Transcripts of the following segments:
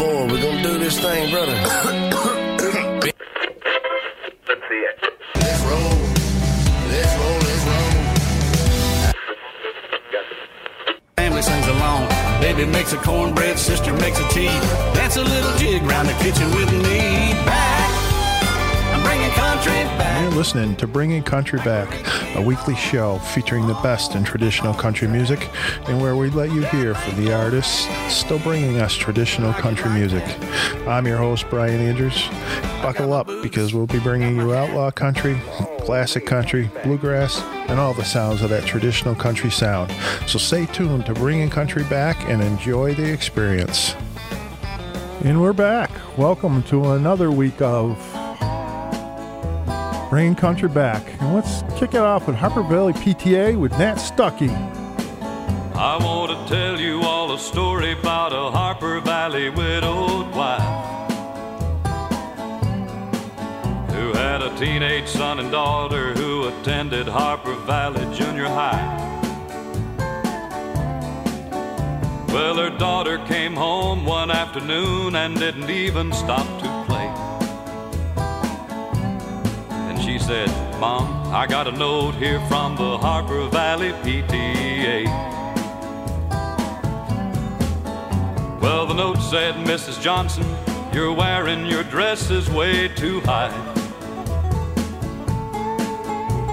forward. We're gonna do this thing, brother. Let's see it. Let's roll. Let's roll. Let's roll. Family sings along. Baby makes a cornbread, sister makes a tea. Dance a little jig round the kitchen with me. Back, You're listening to Bringing Country Back, a weekly show featuring the best in traditional country music and where we let you hear from the artists still bringing us traditional country music. I'm your host, Brian Andrews. Buckle up because we'll be bringing you outlaw country, classic country, bluegrass, and all the sounds of that traditional country sound. So stay tuned to Bringing Country Back and enjoy the experience. And we're back. Welcome to another week of Bringing Country Back. And let's kick it off with Harper Valley PTA with Nat Stuckey. I want to tell you all a story about a Harper Valley widowed wife who had a teenage son and daughter who attended Harper Valley Junior High. Well, her daughter came home one afternoon and didn't even stop said, Mom, I got a note here from the Harper Valley PTA. Well, the note said, Mrs. Johnson, you're wearing your dresses way too high.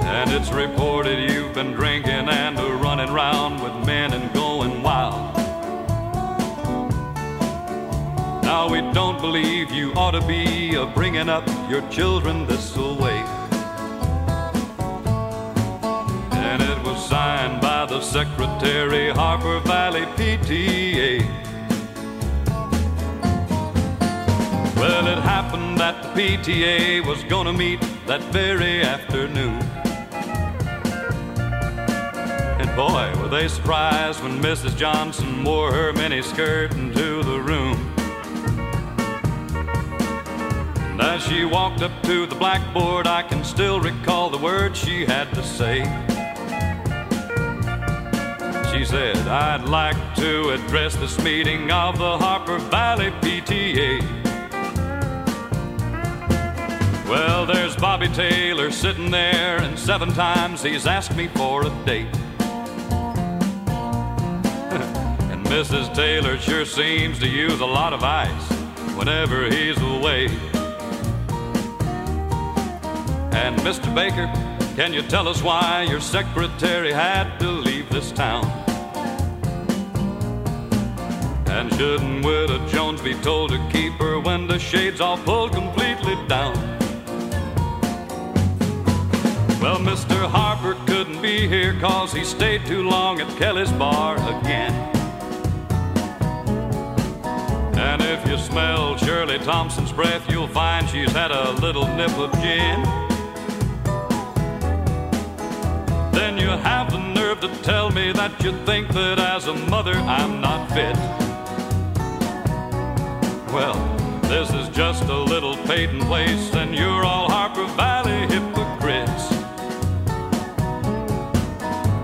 And it's reported you've been drinking and a running round with men and going wild. Now we don't believe you ought to be bringing up your children this way. And it was signed by the secretary, Harper Valley PTA. Well, it happened that the PTA was gonna meet that very afternoon. And boy, were they surprised when Mrs. Johnson wore her mini skirt into the room. And as she walked up to the blackboard, I can still recall the words she had to say. She said, I'd like to address this meeting of the Harper Valley PTA. Well, there's Bobby Taylor sitting there, and seven times he's asked me for a date. and Mrs. Taylor sure seems to use a lot of ice whenever he's away. And Mr. Baker, can you tell us why your secretary had to leave this town? And shouldn't Widow Jones be told to keep her window shades all pulled completely down? Well, Mr. Harper couldn't be here cause he stayed too long at Kelly's bar again. And if you smell Shirley Thompson's breath, you'll find she's had a little nip of gin. Then you have the nerve to tell me that you think that as a mother I'm not fit. Well, this is just a little Peyton place, and you're all Harper Valley hypocrites.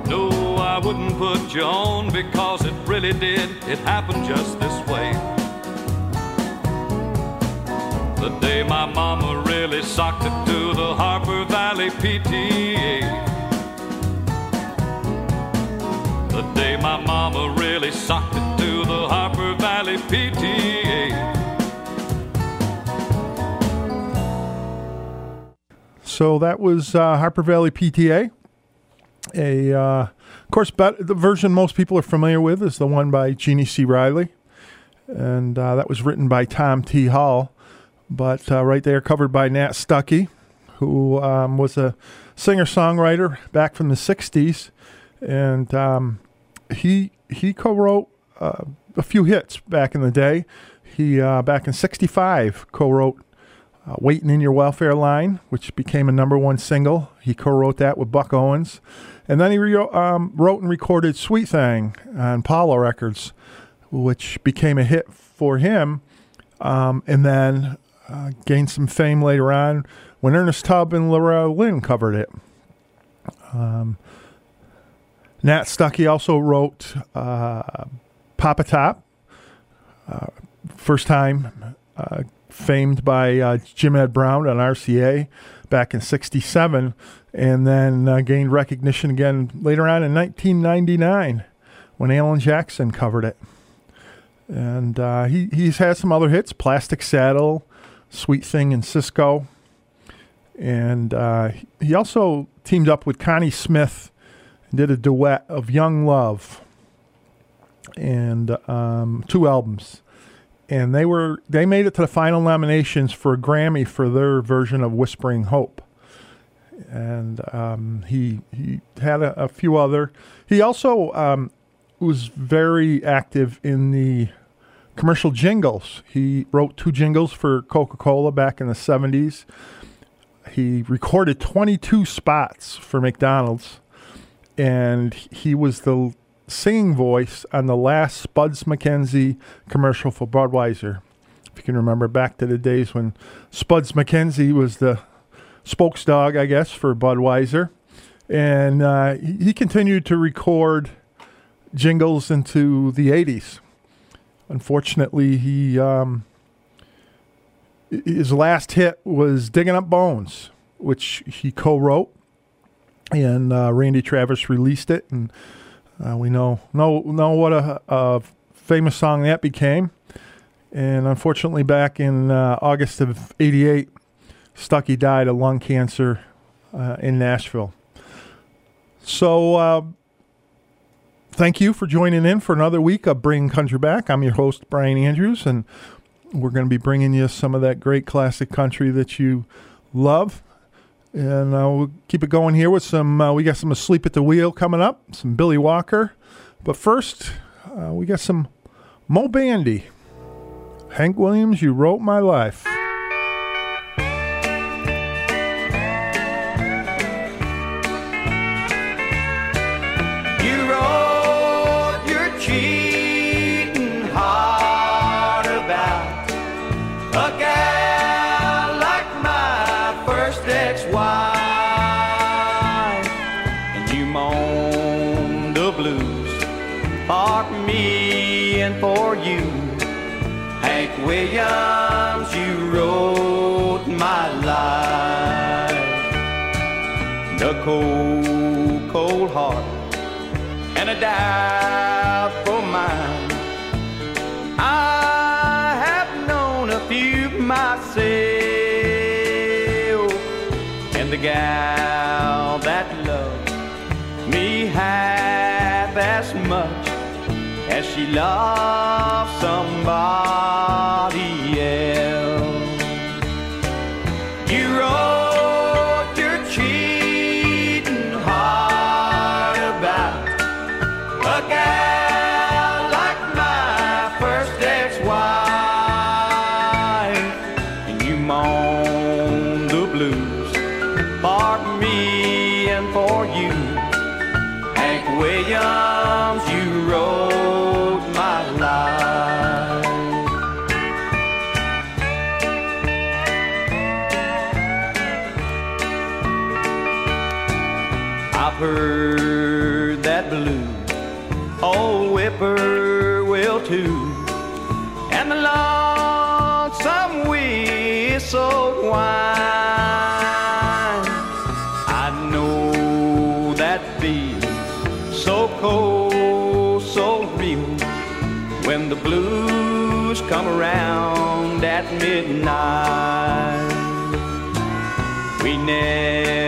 No, I wouldn't put you on because it really did. It happened just this way. The day my mama really socked it to the Harper Valley PTA. The day my mama really socked it to the Harper So that was uh, Harper Valley PTA. A, uh, of course, but the version most people are familiar with is the one by Jeannie C. Riley, and uh, that was written by Tom T. Hall. But uh, right there, covered by Nat Stuckey, who um, was a singer-songwriter back from the '60s, and um, he he co-wrote uh, a few hits back in the day. He uh, back in '65 co-wrote uh, Waiting in Your Welfare Line, which became a number one single. He co wrote that with Buck Owens. And then he re- um, wrote and recorded Sweet Thing on Paula Records, which became a hit for him. Um, and then uh, gained some fame later on when Ernest Tubb and Loretta Lynn covered it. Um, Nat Stuckey also wrote uh, Pop a Top, uh, first time uh, famed by uh, Jim Ed Brown on RCA back in '67, and then uh, gained recognition again later on in 1999 when Alan Jackson covered it. And uh, he he's had some other hits: "Plastic Saddle," "Sweet Thing," and "Cisco." And uh, he also teamed up with Connie Smith and did a duet of "Young Love." and um, two albums, and they were they made it to the final nominations for a Grammy for their version of "Whispering Hope." And um, he he had a, a few other. He also um, was very active in the commercial jingles. He wrote two jingles for Coca Cola back in the seventies. He recorded twenty two spots for McDonald's, and he was the singing voice on the last Spuds MacKenzie commercial for Budweiser. If you can remember back to the days when Spuds MacKenzie was the spokesdog, I guess, for Budweiser. And uh, he continued to record jingles into the 80s. Unfortunately, he um, his last hit was "Digging Up Bones," which he co-wrote, and uh, Randy Travis released it, and uh, we know know know what a, a famous song that became. And unfortunately, back in uh, August of '88, Stuckey died of lung cancer uh, in Nashville. So, uh, thank you for joining in for another week of Bringing Country Back. I'm your host, Brian Andrews, and we're going to be bringing you some of that great classic country that you love. And uh, we'll keep it going here with some. Uh, we got some Asleep at the Wheel coming up, some Billy Walker. But first, uh, we got some Moe Bandy. Hank Williams, you wrote my life. You ex-wife, and you moaned the blues for me and for you. Hank Williams, you wrote my life. The cold, cold heart and a doubtful gal that loved me half as much as she loved somebody We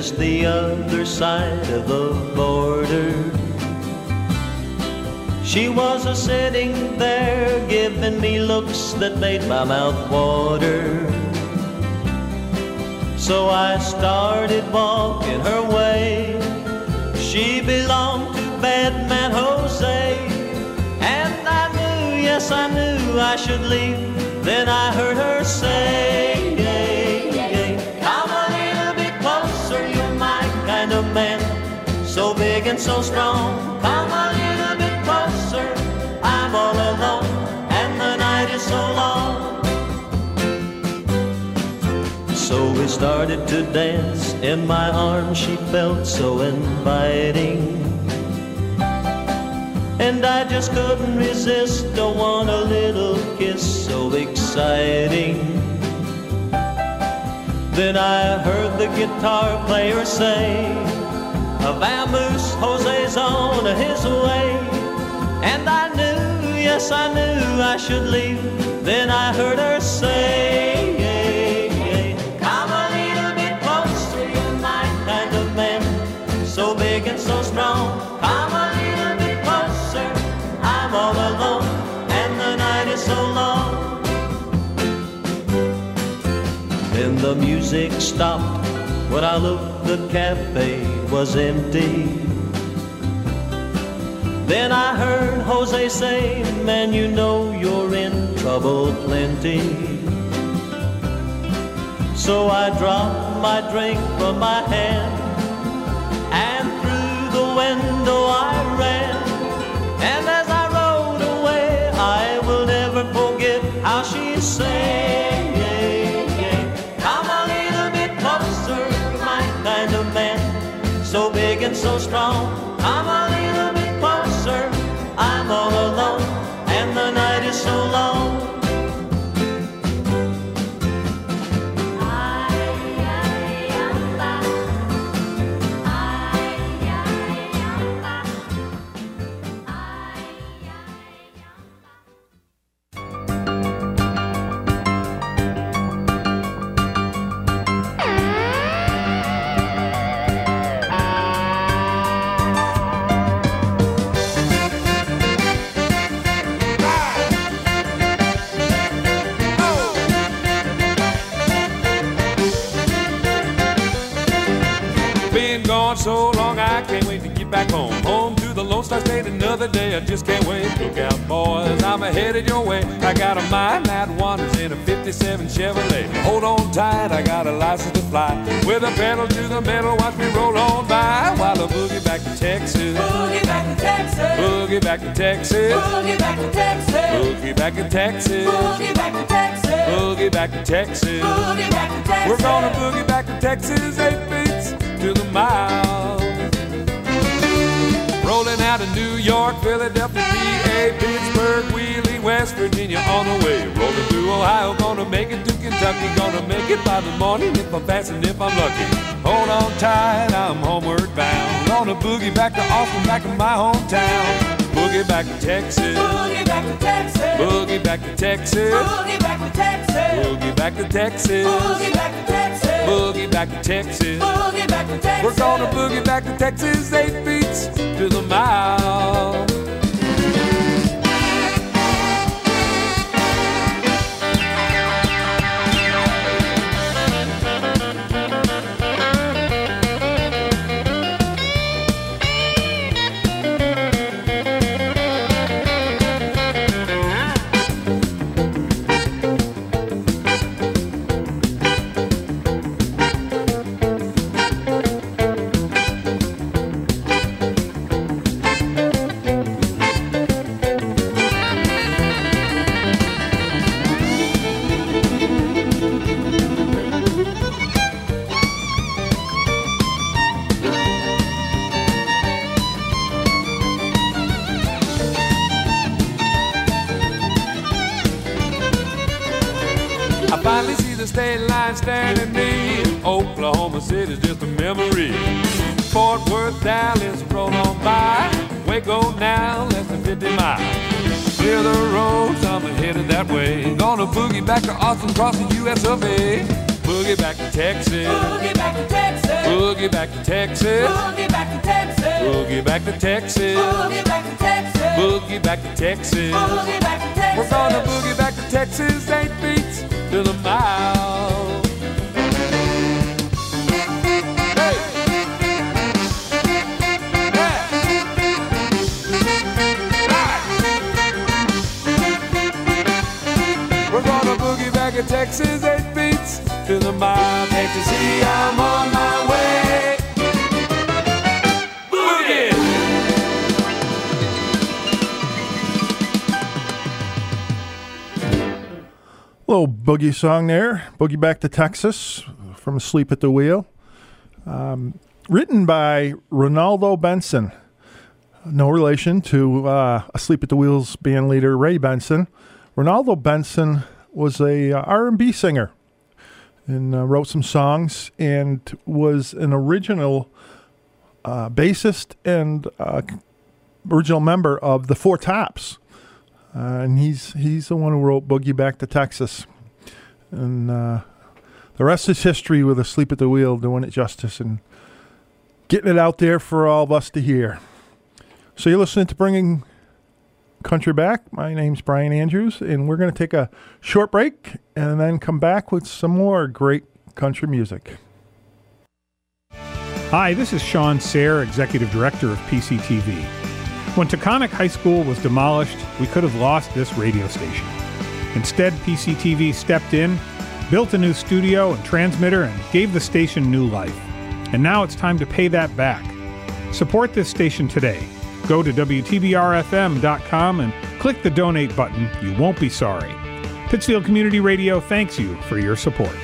just the other side of the border. She was a sitting there giving me looks that made my mouth water. So I started walking her way. She belonged to bad man Jose. And I knew, yes, I knew I should leave. Then I heard her say, big and so strong. Come a little bit closer, I'm all alone. And the night is so long. So we started to dance. In my arms, she felt so inviting. And I just couldn't resist. Don't want a little kiss so exciting. Then I heard the guitar player say, A vamoose, Jose's on his way. And I knew, yes, I knew I should leave. Then I heard her say, Come a little bit closer, you're my kind of man. So big and so strong. Come a little bit closer, I'm all alone. And the night is so long. Then the music stopped. When I looked, the cafe was empty. Then I heard Jose say, Man, you know you're in trouble plenty. So I dropped my drink from my hand, and through the window I ran. And I so strong. Another day, I just can't wait. Look out, boys, I'm headed your way. I got a mind that wanders in a 57 Chevrolet. Hold on tight, I got a license to fly. With a pedal to the metal, watch me roll on by while I boogie back to Texas. Boogie back to Texas. Boogie back to Texas. Boogie back to Texas. Boogie back to Texas. Boogie back to Texas. Boogie back to Texas. Boogie back to Texas. We're gonna boogie back to Texas, eight beats to the mile. Rolling out of New York, Philadelphia, PA, Pittsburgh, Wheeling, West Virginia on the way. Rolling through Ohio, gonna make it to Kentucky, gonna make it by the morning if I'm fast and if I'm lucky. Hold on tight, I'm homeward bound. Gonna boogie back to Austin, back to my hometown. Boogie back to Texas. Boogie back to Texas. Boogie back to Texas. Boogie back to Texas. Boogie back to Texas. Boogie back to Texas. Boogie back to Texas. Boogie back to Texas. We're gonna boogie back to Texas, eight beats to the mile. 50 miles. Clear the roads, I'm headed that way. Gonna boogie back to Austin, cross the US of A. boogie back to Texas. Boogie back to Texas. Boogie back to Texas. Boogie back to Texas. Boogie back to Texas. Boogie back to Texas. Boogie back to Texas. Boogie back to Texas. We're gonna boogie back to Texas, eight beats to the mile. Texas, eight beats to the mile. See I'm on my way? Boogie! Little boogie song there, Boogie Back to Texas from Sleep at the Wheel. Um, written by Renaldo Benson. No relation to uh, Asleep at the Wheel's band leader Ray Benson. Renaldo Benson was a uh, R&B singer and uh, wrote some songs and was an original uh, bassist and uh, original member of the Four Tops. Uh, and he's he's the one who wrote Boogie Back to Texas. And uh, the rest is history with Asleep at the Wheel doing it justice and getting it out there for all of us to hear. So you're listening to Bringing Country Back. My name's Brian Andrews, and we're going to take a short break and then come back with some more great country music. Hi, this is Shawn Serre, Executive Director of PCTV. When Taconic High School was demolished, we could have lost this radio station. Instead, PCTV stepped in, built a new studio and transmitter, and gave the station new life. And now it's time to pay that back. Support this station today. Go to WTBRFM.com and click the donate button. You won't be sorry. Pittsfield Community Radio thanks you for your support.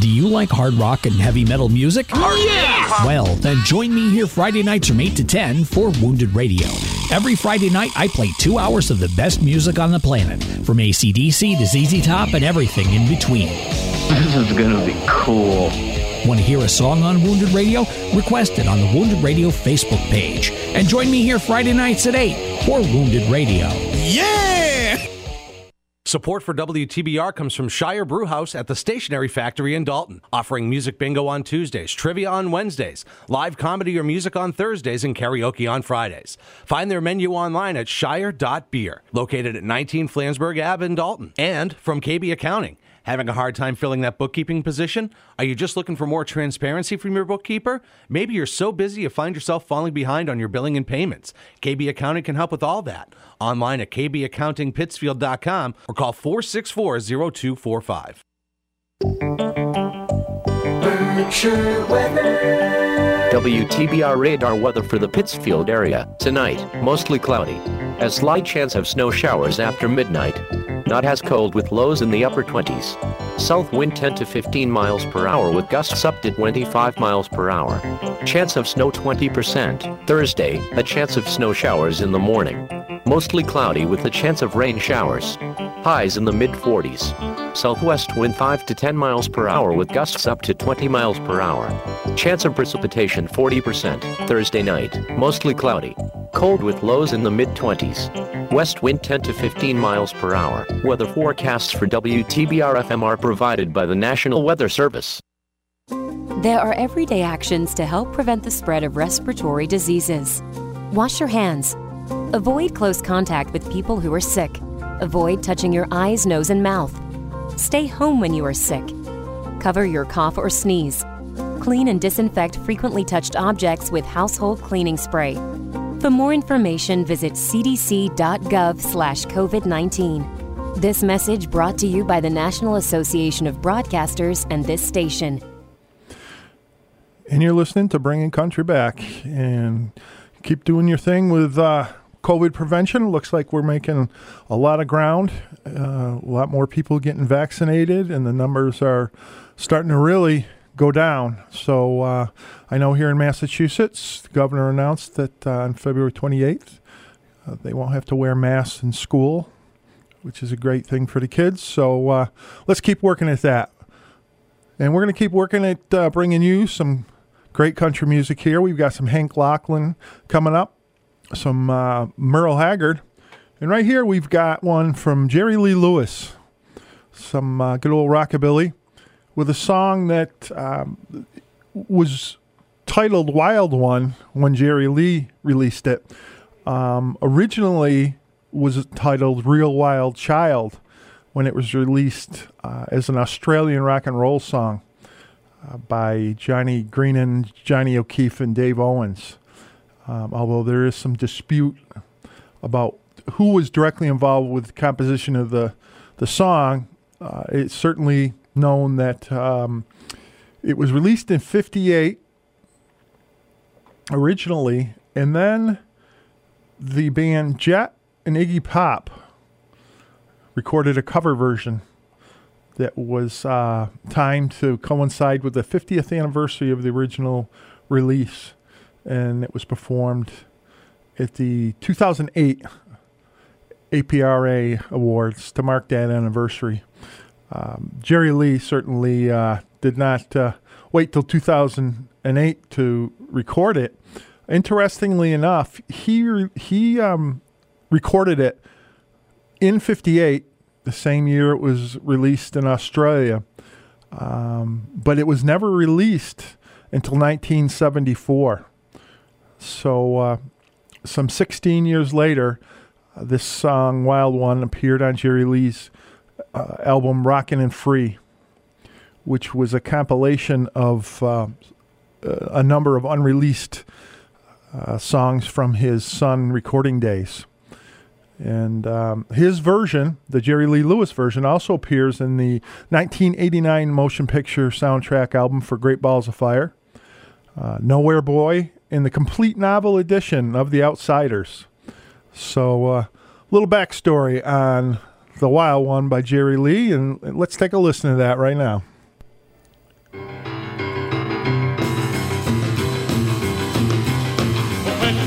Do you like hard rock and heavy metal music? Oh, yeah! Well, then join me here Friday nights from 8 to 10 for Wounded Radio. Every Friday night, I play two hours of the best music on the planet, from ACDC to ZZ Top and everything in between. This is gonna be cool. Want to hear a song on Wounded Radio? Request it on the Wounded Radio Facebook page. And join me here Friday nights at 8 for Wounded Radio. Support for WTBR comes from Shire Brewhouse at the Stationery Factory in Dalton, offering music bingo on Tuesdays, trivia on Wednesdays, live comedy or music on Thursdays, and karaoke on Fridays. Find their menu online at shire.beer, located at 19 Flansburgh Ave in Dalton. And from KB Accounting. Having a hard time filling that bookkeeping position? Are you just looking for more transparency from your bookkeeper? Maybe you're so busy you find yourself falling behind on your billing and payments. KB Accounting can help with all that. Online at kbaccountingpittsfield.com or call 464 0245. WTBR radar weather for the Pittsfield area. Tonight, mostly cloudy. A slight chance of snow showers after midnight. Not as cold with lows in the upper 20s. South wind 10 to 15 miles per hour with gusts up to 25 miles per hour. Chance of snow 20%. Thursday, a chance of snow showers in the morning. Mostly cloudy with a chance of rain showers. Highs in the mid 40s. Southwest wind 5 to 10 miles per hour with gusts up to 20 miles per hour. Chance of precipitation 40%. Thursday night, mostly cloudy. Cold with lows in the mid 20s. West wind 10 to 15 miles per hour. Weather forecasts for WTBR FM are provided by the National Weather Service. There are everyday actions to help prevent the spread of respiratory diseases. Wash your hands. Avoid close contact with people who are sick. Avoid touching your eyes, nose, and mouth. Stay home when you are sick. Cover your cough or sneeze. Clean and disinfect frequently touched objects with household cleaning spray. For more information, visit cdc.gov/covid19. This message brought to you by the National Association of Broadcasters and this station. And you're listening to Bringing Country Back. And keep doing your thing with uh, COVID prevention. Looks like we're making a lot of ground. Uh, a lot more people getting vaccinated, and the numbers are starting to really go down. So uh, I know here in Massachusetts, the governor announced that uh, on February 28th, uh, they won't have to wear masks in school, which is a great thing for the kids. So uh, let's keep working at that. And we're going to keep working at uh, bringing you some great country music here. We've got some Hank Locklin coming up some uh, Merle Haggard. And right here we've got one from Jerry Lee Lewis, some good old rockabilly, with a song that um, was titled Wild One when Jerry Lee released it. Um, originally was titled Real Wild Child when it was released uh, as an Australian rock and roll song uh, by Johnny Greenan, Johnny O'Keefe, and Dave Owens. Um, although there is some dispute about who was directly involved with the composition of the the song, uh, it's certainly known that um, it was released in '58 originally, and then the band Jet and Iggy Pop recorded a cover version that was uh, timed to coincide with the 50th anniversary of the original release, and it was performed at the 2008 APRA Awards to mark that anniversary. Um, Jerry Lee certainly uh, did not uh, wait till 2008 to record it. Interestingly enough, he he um, recorded it in '58, the same year it was released in Australia, um, but it was never released until 1974. So, uh, some 16 years later, this song "Wild One" appeared on Jerry Lee's uh, album "Rockin' and Free," which was a compilation of uh, a number of unreleased uh, songs from his Sun recording days. And um, his version, the Jerry Lee Lewis version, also appears in the 1989 motion picture soundtrack album for Great Balls of Fire, uh, Nowhere Boy, and the complete novel edition of The Outsiders. So, a uh, little backstory on The Wild One by Jerry Lee, and let's take a listen to that right now.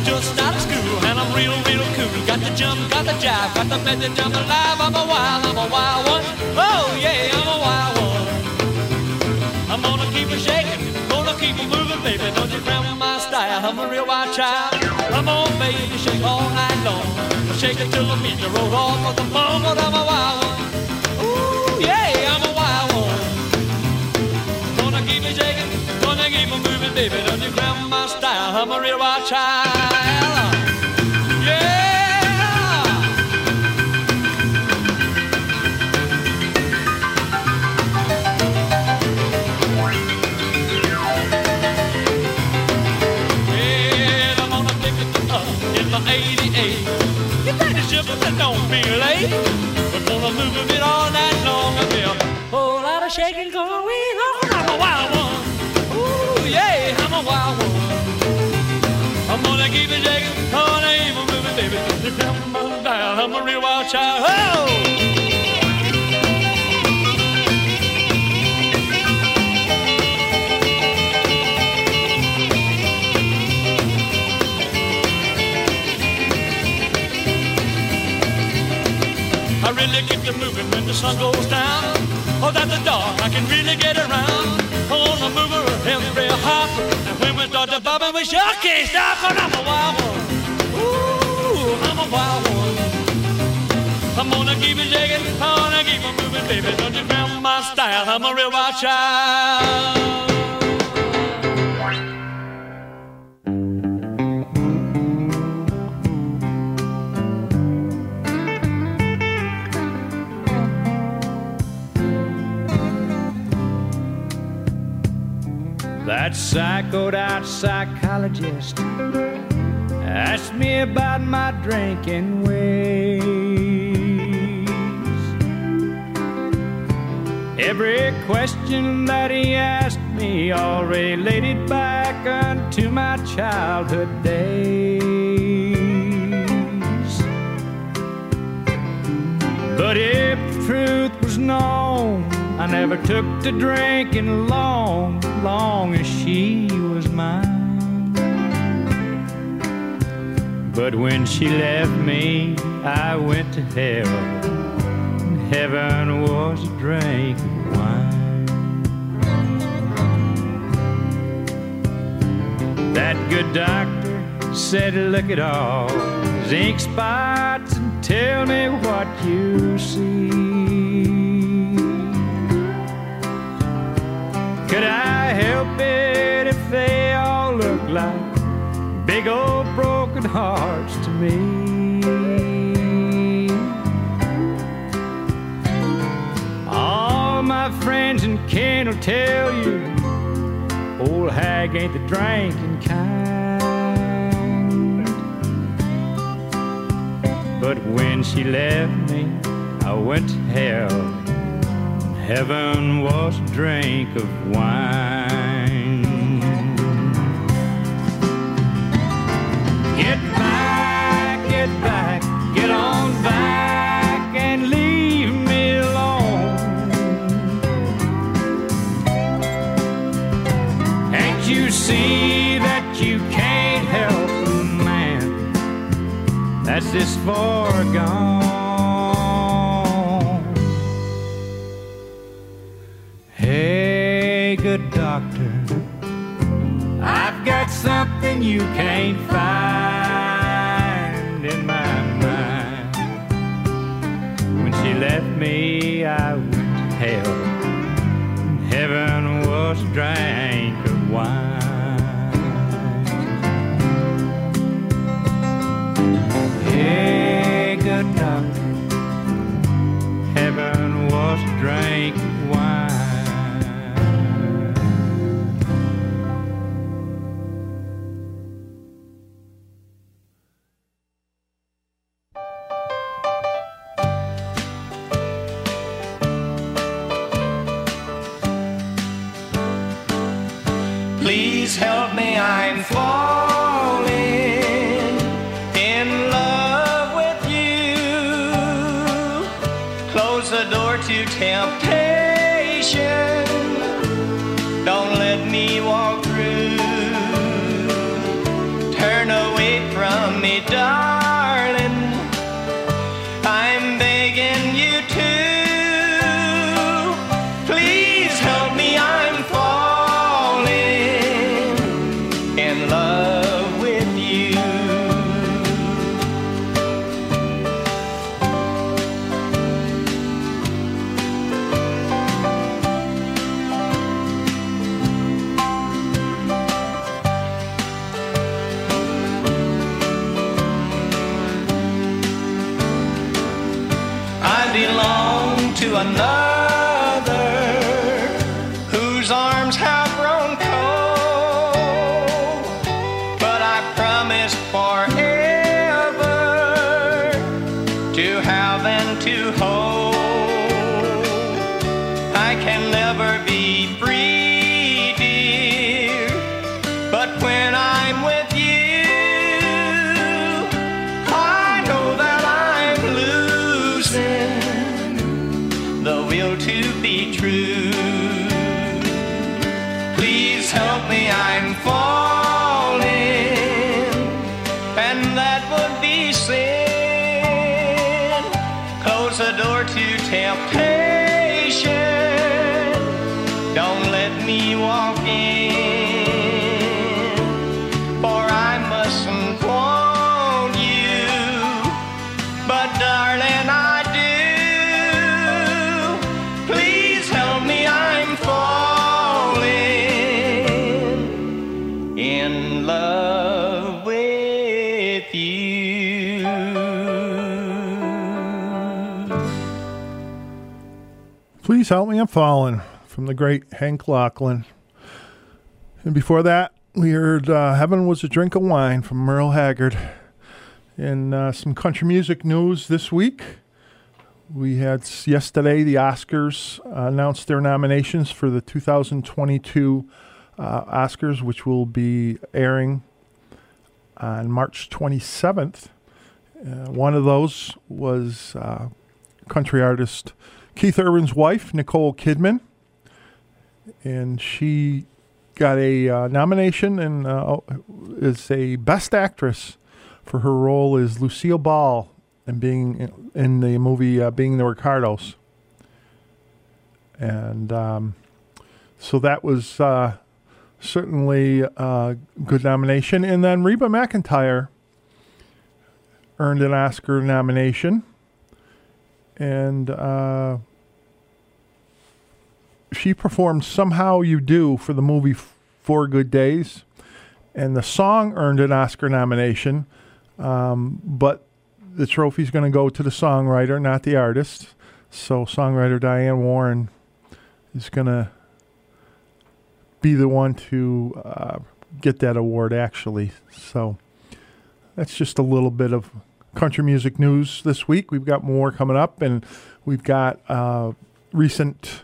Just out of school and I'm real, real cool. Got the jump, got the jive, got the method, I'm alive. I'm a wild, I'm a wild one. Oh yeah, I'm a wild one. I'm gonna keep it shaking, gonna keep it moving, baby. Don't you cramp my style? I'm a real wild child. Come on, baby, shake all night long. Shake it till the meet the road off of the but I'm a wild one. Ooh yeah, I'm a wild one. Gonna keep it shaking, gonna keep it moving, baby. Don't you cramp my style? I'm a real wild child. You ship it, don't be late. We're gonna move a bit all night long. I feel a whole lot of shaking going on. I'm a wild one. Ooh, yeah, I'm a wild one. I'm gonna keep it shaking, gonna keep it moving, baby. Come on down, I'm a real wild child. Oh! Really get to moving when the sun goes down. Oh, that's the dark, I can really get around. On the mover, every hop. And when we start to bobbing, we sure can't stop. Cause I'm a wild one. Ooh, I'm a wild one. I'm gonna keep it shaking, I'm gonna keep it moving, baby. Don't you grab my style, I'm a real wild child. That psychoed out psychologist asked me about my drinking ways. Every question that he asked me all related back unto my childhood days. But if the truth was known, I never took to drinking long, long as she was mine. But when she left me, I went to hell. Heaven was a drink of wine. That good doctor said, Look at all these ink spots and tell me what you see. Could I help it if they all look like big old broken hearts to me? All my friends and kin will tell you old hag ain't the drinking kind. But when she left me, I went to hell. Heaven was a drink of wine. Get back, get back, get on back and leave me alone. Can't you see that you can't help a man that's this far gone? Something you can't find in my mind. When she left me, I went to hell. Heaven was a drink of wine. Hey, good doctor, heaven was a drink Please help me, I'm falling from the great Hank Locklin. And before that, we heard uh, Heaven Was a Drink of Wine from Merle Haggard. In uh, some country music news this week, we had yesterday the Oscars uh, announced their nominations for the 2022 uh, Oscars, which will be airing on March 27th. Uh, one of those was uh, country artist Keith Urban's wife, Nicole Kidman, and she got a uh, nomination and uh, is a Best Actress for her role as Lucille Ball and being in, the movie uh, Being the Ricardos. And um, so that was uh, certainly a good nomination. And then Reba McEntire earned an Oscar nomination. And uh, she performed Somehow You Do for the movie Four Good Days. And the song earned an Oscar nomination. Um, but the trophy's going to go to the songwriter, not the artist. So, songwriter Diane Warren is going to be the one to uh, get that award, actually. So, that's just a little bit of country music news this week. We've got more coming up, and we've got a recent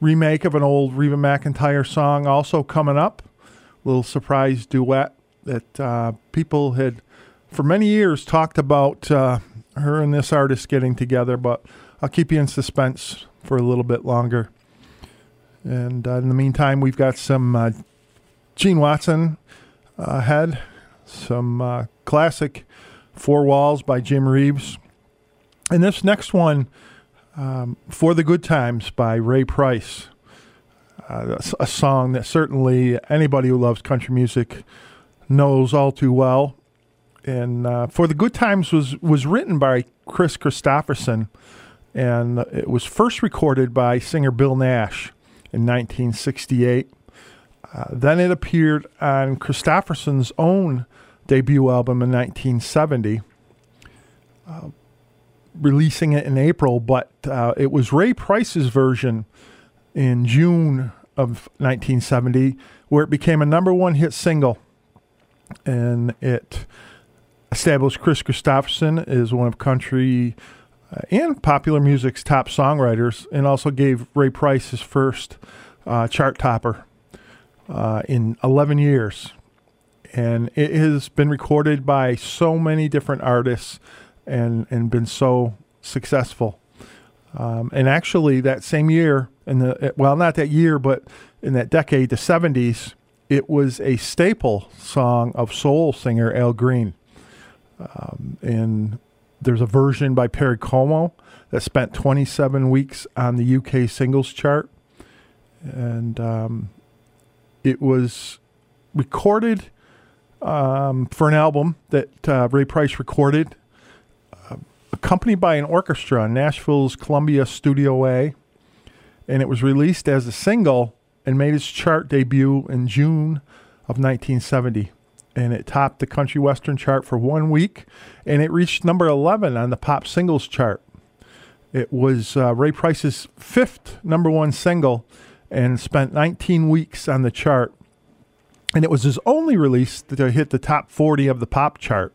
remake of an old Reba McEntire song also coming up. Little surprise duet that uh, people had for many years talked about uh, her and this artist getting together, but I'll keep you in suspense for a little bit longer. And uh, in the meantime, we've got some uh, Gene Watson ahead, some uh, classic Four Walls by Jim Reeves. And this next one, um, For the Good Times by Ray Price. Uh, a song that certainly anybody who loves country music knows all too well. And uh, For the Good Times was, was written by Kris Kristofferson, and it was first recorded by singer Bill Nash in 1968. Uh, then it appeared on Kristofferson's own debut album in 1970, uh, releasing it in April, but uh, it was Ray Price's version in June of 1970 where it became a number one hit single. And it established Kris Kristofferson as one of country uh, and popular music's top songwriters, and also gave Ray Price his first uh, chart topper uh, in 11 years. And it has been recorded by so many different artists and, and been so successful. Um, and actually, that same year, in the well, not that year, but in that decade, the 70s, it was a staple song of soul singer Al Green. Um, and there's a version by Perry Como that spent 27 weeks on the UK singles chart. And um, it was recorded um, for an album that uh, Ray Price recorded, accompanied by an orchestra on Nashville's Columbia Studio A. And it was released as a single and made its chart debut in June of 1970 and it topped the country western chart for one week, and it reached number 11 on the pop singles chart. It was uh, Ray Price's fifth number one single and spent 19 weeks on the chart. And it was his only release to hit the top 40 of the pop chart.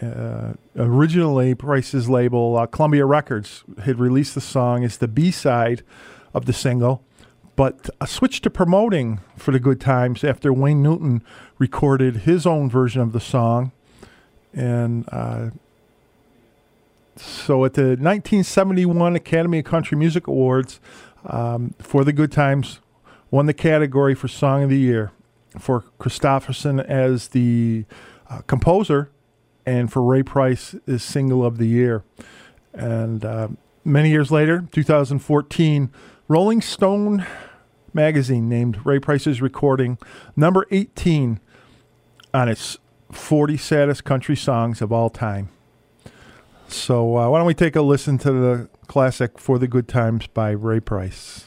Uh, originally, Price's label, uh, Columbia Records, had released the song as the B side of the single, but a switch to promoting for the Good Times after Wayne Newton recorded his own version of the song. And uh, so at the 1971 Academy of Country Music Awards, um, For the Good Times won the category for Song of the Year for Kristofferson as the uh, composer and for Ray Price is Single of the Year. And uh, many years later, 2014, Rolling Stone magazine named Ray Price's recording number 18 on its 40 saddest country songs of all time. So, uh, why don't we take a listen to the classic For the Good Times by Ray Price?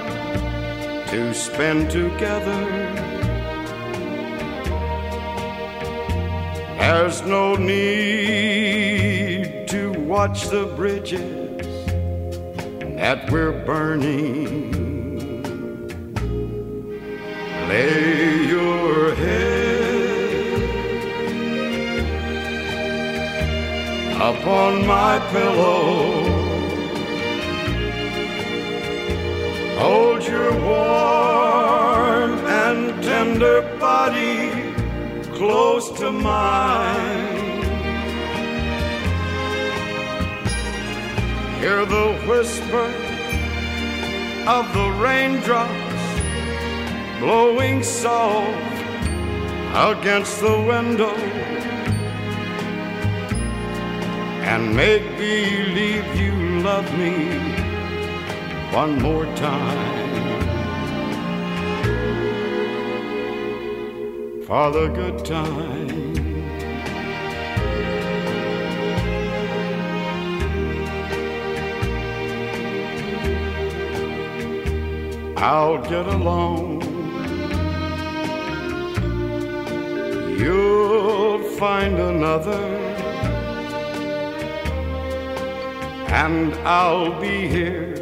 to spend together. There's no need to watch the bridges that we're burning. Lay your head upon my pillow. Hold your warm and tender body close to mine. Hear the whisper of the raindrops blowing soft against the window and make believe you love me one more time for the good time. I'll get along. You'll find another, and I'll be here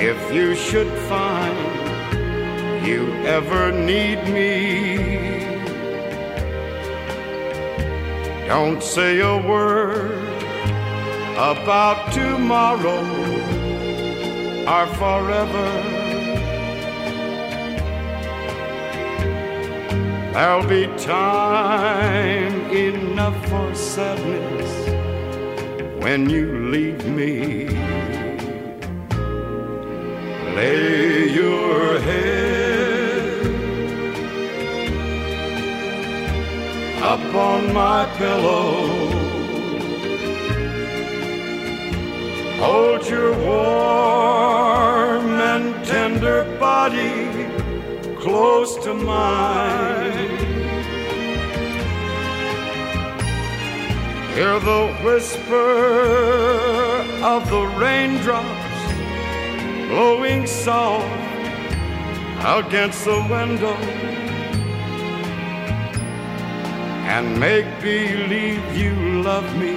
if you should find you ever need me. Don't say a word about tomorrow or forever. There'll be time enough for sadness when you leave me. Lay your head upon my pillow. Hold your warm and tender body close to mine. Hear the whisper of the raindrops blowing soft against the window. And make believe you love me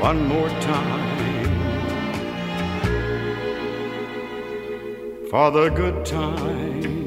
one more time for the good time.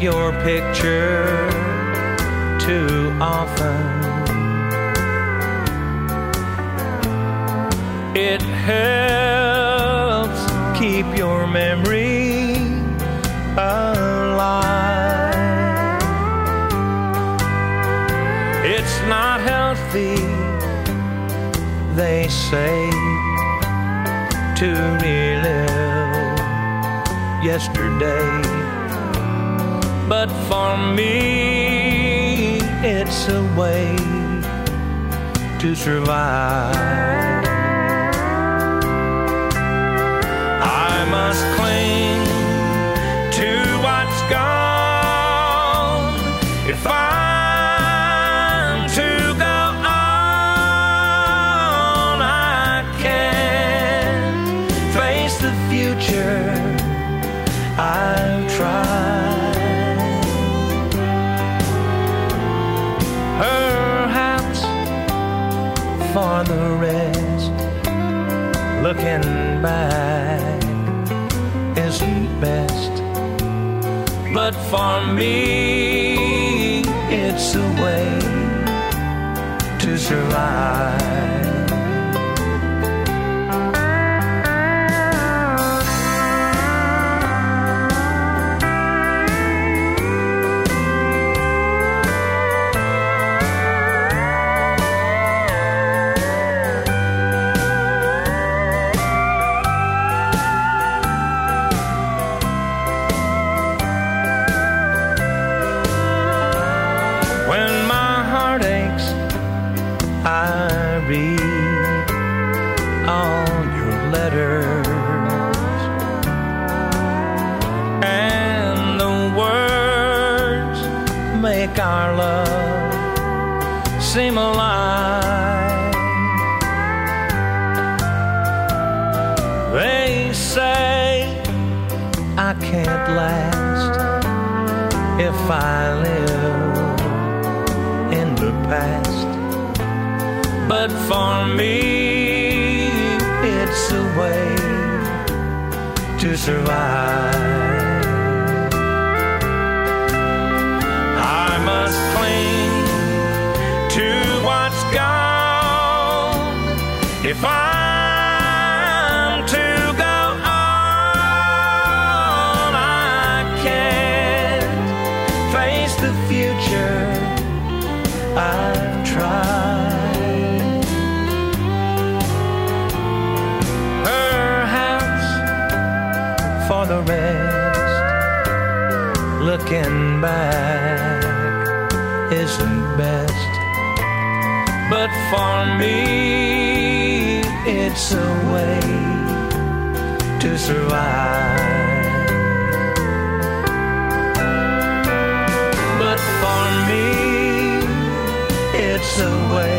Your picture too often. It helps keep your memory alive. It's not healthy, they say, to relive yesterday. Me, it's a way to survive. Isn't best. But for me, it's a way to survive. Seem alive. They say I can't last if I live in the past. But for me, it's a way to survive. Looking back isn't best. But for me, it's a way to survive. But for me, it's a way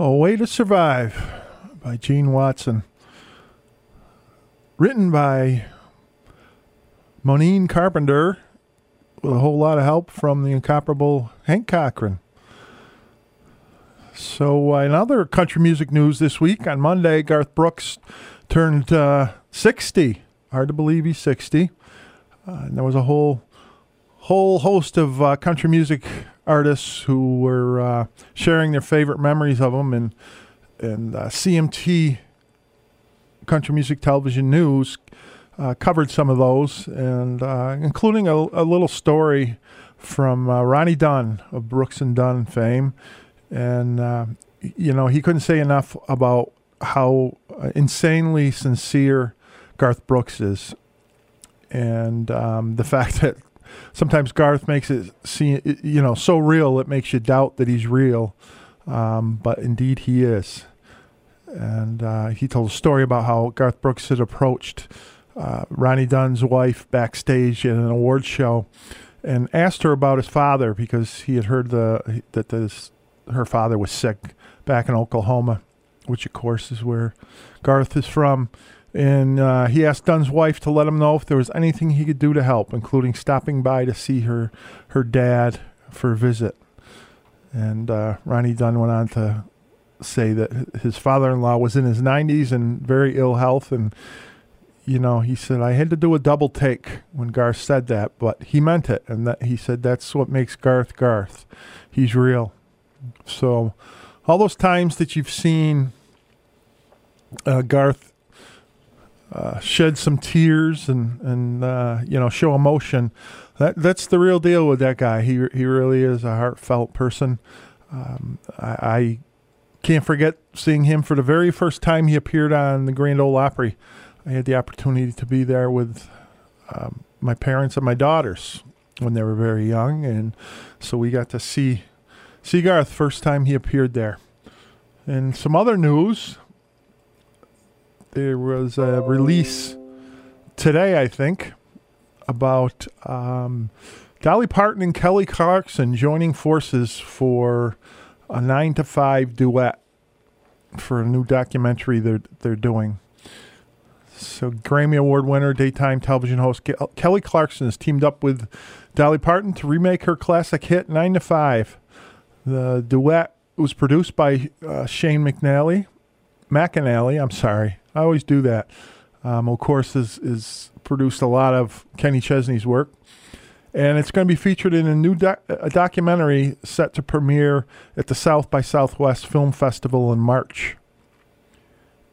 A Way to Survive by Gene Watson. Written by Monine Carpenter with a whole lot of help from the incomparable Hank Cochran. So, uh, in other country music news this week, on Monday, Garth Brooks turned uh, 60. Hard to believe he's 60. Uh, and there was a whole whole host of uh, country music artists who were uh, sharing their favorite memories of him, and and uh, CMT Country Music Television News uh, covered some of those, and uh, including a, a little story from uh, Ronnie Dunn of Brooks and Dunn fame, and uh, you know he couldn't say enough about how insanely sincere Garth Brooks is, and um, the fact that sometimes Garth makes it seem you know so real it makes you doubt that he's real, um, but indeed he is. And uh, he told a story about how Garth Brooks had approached uh, Ronnie Dunn's wife backstage at an awards show and asked her about his father because he had heard the that this, her father was sick back in Oklahoma, which of course is where Garth is from. And uh, he asked Dunn's wife to let him know if there was anything he could do to help, including stopping by to see her her dad for a visit. And uh, Ronnie Dunn went on to say that his father-in-law was in his 90s and very ill health. And you know he said i had to do a double take when garth said that but he meant it. And that he said that's what makes garth garth. He's real. So all those times that you've seen uh, garth uh, shed some tears and and uh, you know show emotion that that's the real deal with that guy he he really is a heartfelt person um, I, I can't forget seeing him for the very first time he appeared on the Grand Ole Opry. I had the opportunity to be there with um, my parents and my daughters when they were very young, and so we got to see see Garth first time he appeared there. And some other news. There was a release today, I think, about um, Dolly Parton and Kelly Clarkson joining forces for a nine to five duet for a new documentary they're they're doing. So Grammy Award winner, daytime television host Ke- Kelly Clarkson has teamed up with Dolly Parton to remake her classic hit Nine to Five. The duet was produced by uh, Shane McNally, McAnally. I'm sorry, I always do that. Um, of course, is is produced a lot of Kenny Chesney's work and it's going to be featured in a new doc- a documentary set to premiere at the South by Southwest Film Festival in March.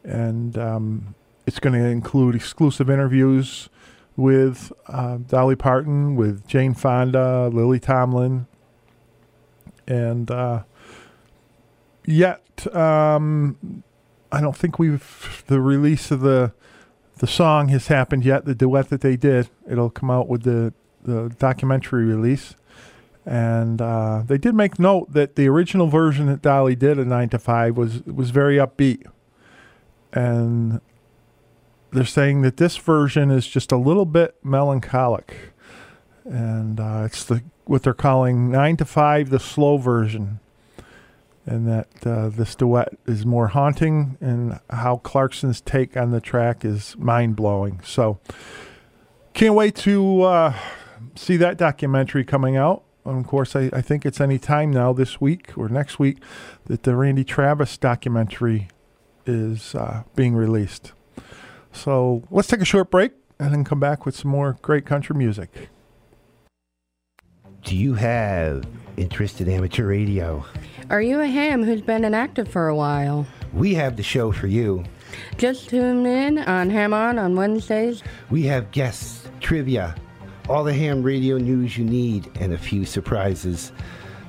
And um, it's going to include exclusive interviews with uh, Dolly Parton, with Jane Fonda, Lily Tomlin, and uh, yet um, I don't think we've the release of the the song has happened yet. The duet that they did, it'll come out with the the documentary release. And uh, they did make note that the original version that Dolly did of Nine to Five was was very upbeat, and they're saying that this version is just a little bit melancholic, and uh, it's the what they're calling Nine to Five, the slow version, and that uh, this duet is more haunting, and how Clarkson's take on the track is mind blowing. So, can't wait to uh, see that documentary coming out. And of course, I, I think it's any time now this week or next week that the Randy Travis documentary is uh, being released. So let's take a short break and then come back with some more great country music. Do you have interest in amateur radio? Are you a ham who's been inactive for a while? We have the show for you. Just tune in on Ham On on Wednesdays. We have guests, trivia, all the ham radio news you need, and a few surprises.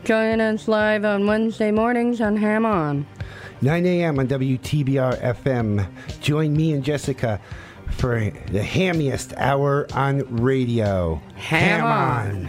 Join us live on Wednesday mornings on Ham On. 9 a.m. on WTBR FM. Join me and Jessica for the hammiest hour on radio. Ham on.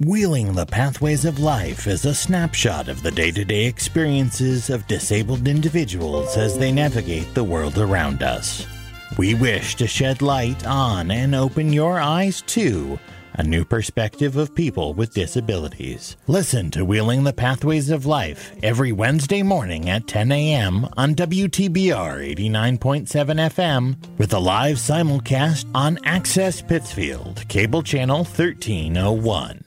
Wheeling the Pathways of Life is a snapshot of the day to day experiences of disabled individuals as they navigate the world around us. We wish to shed light on and open your eyes to a new perspective of people with disabilities. Listen to Wheeling the Pathways of Life every Wednesday morning at 10 a.m. on WTBR 89.7 FM with a live simulcast on Access Pittsfield, cable channel 1301.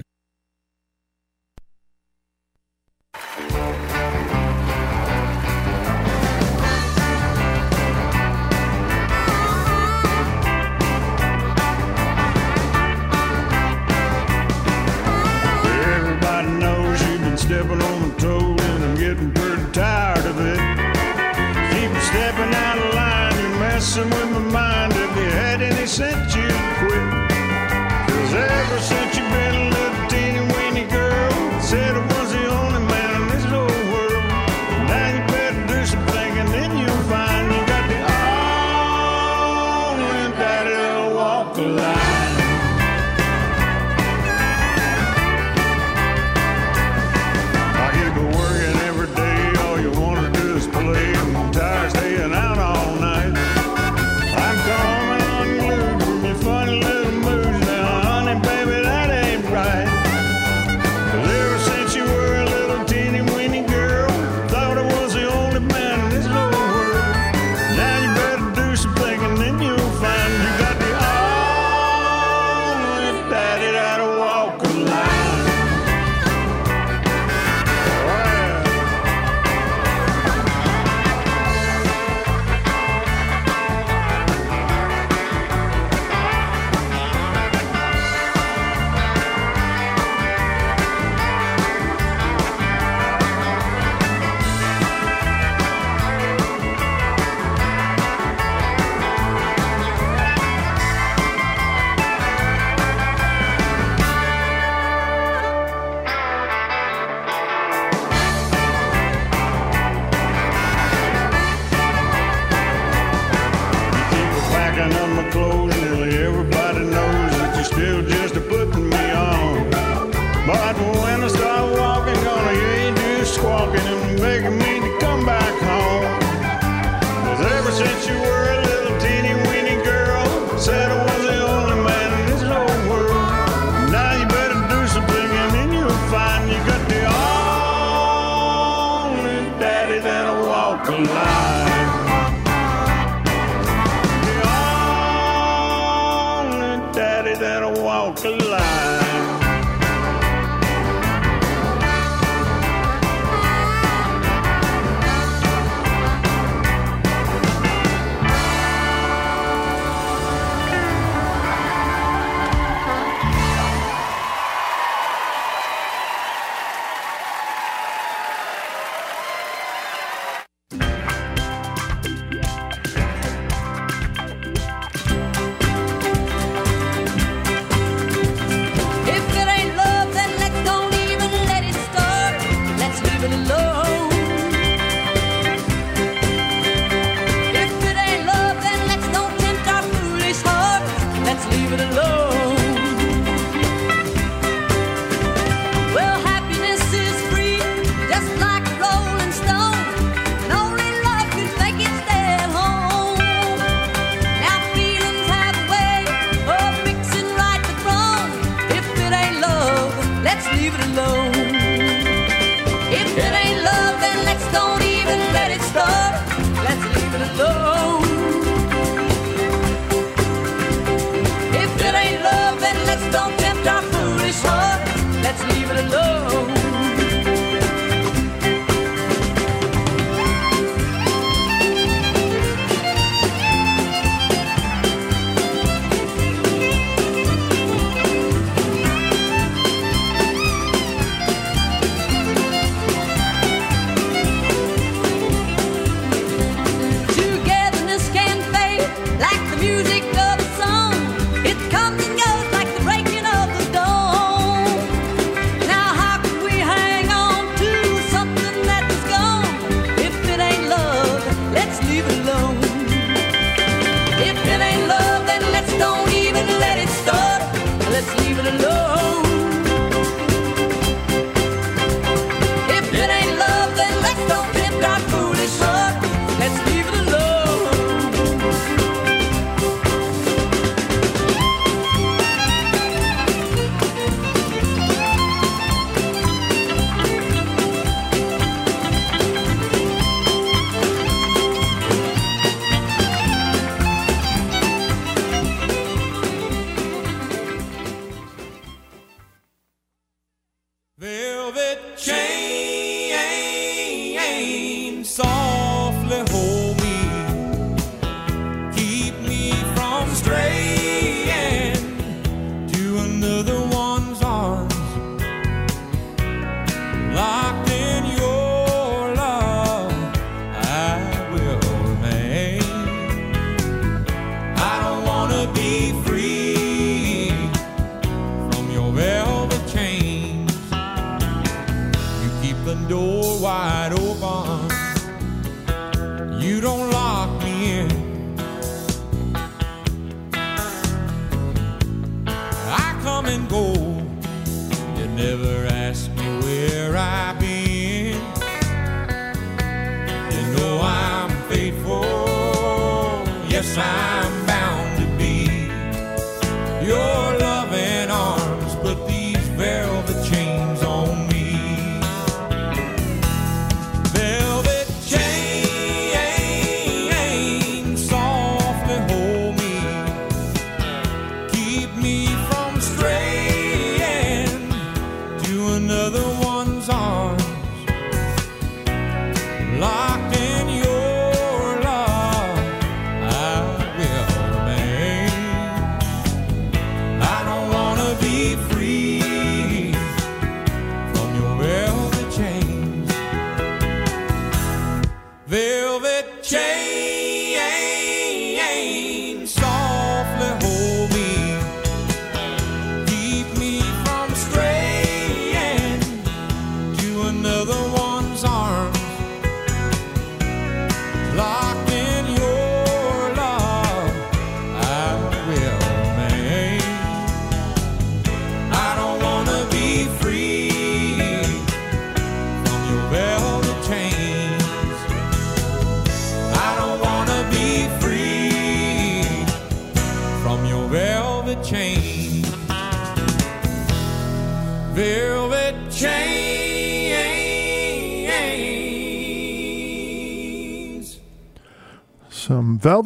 Stepping on my toes, and I'm getting pretty tired of it. Keep stepping out of line, you're messing with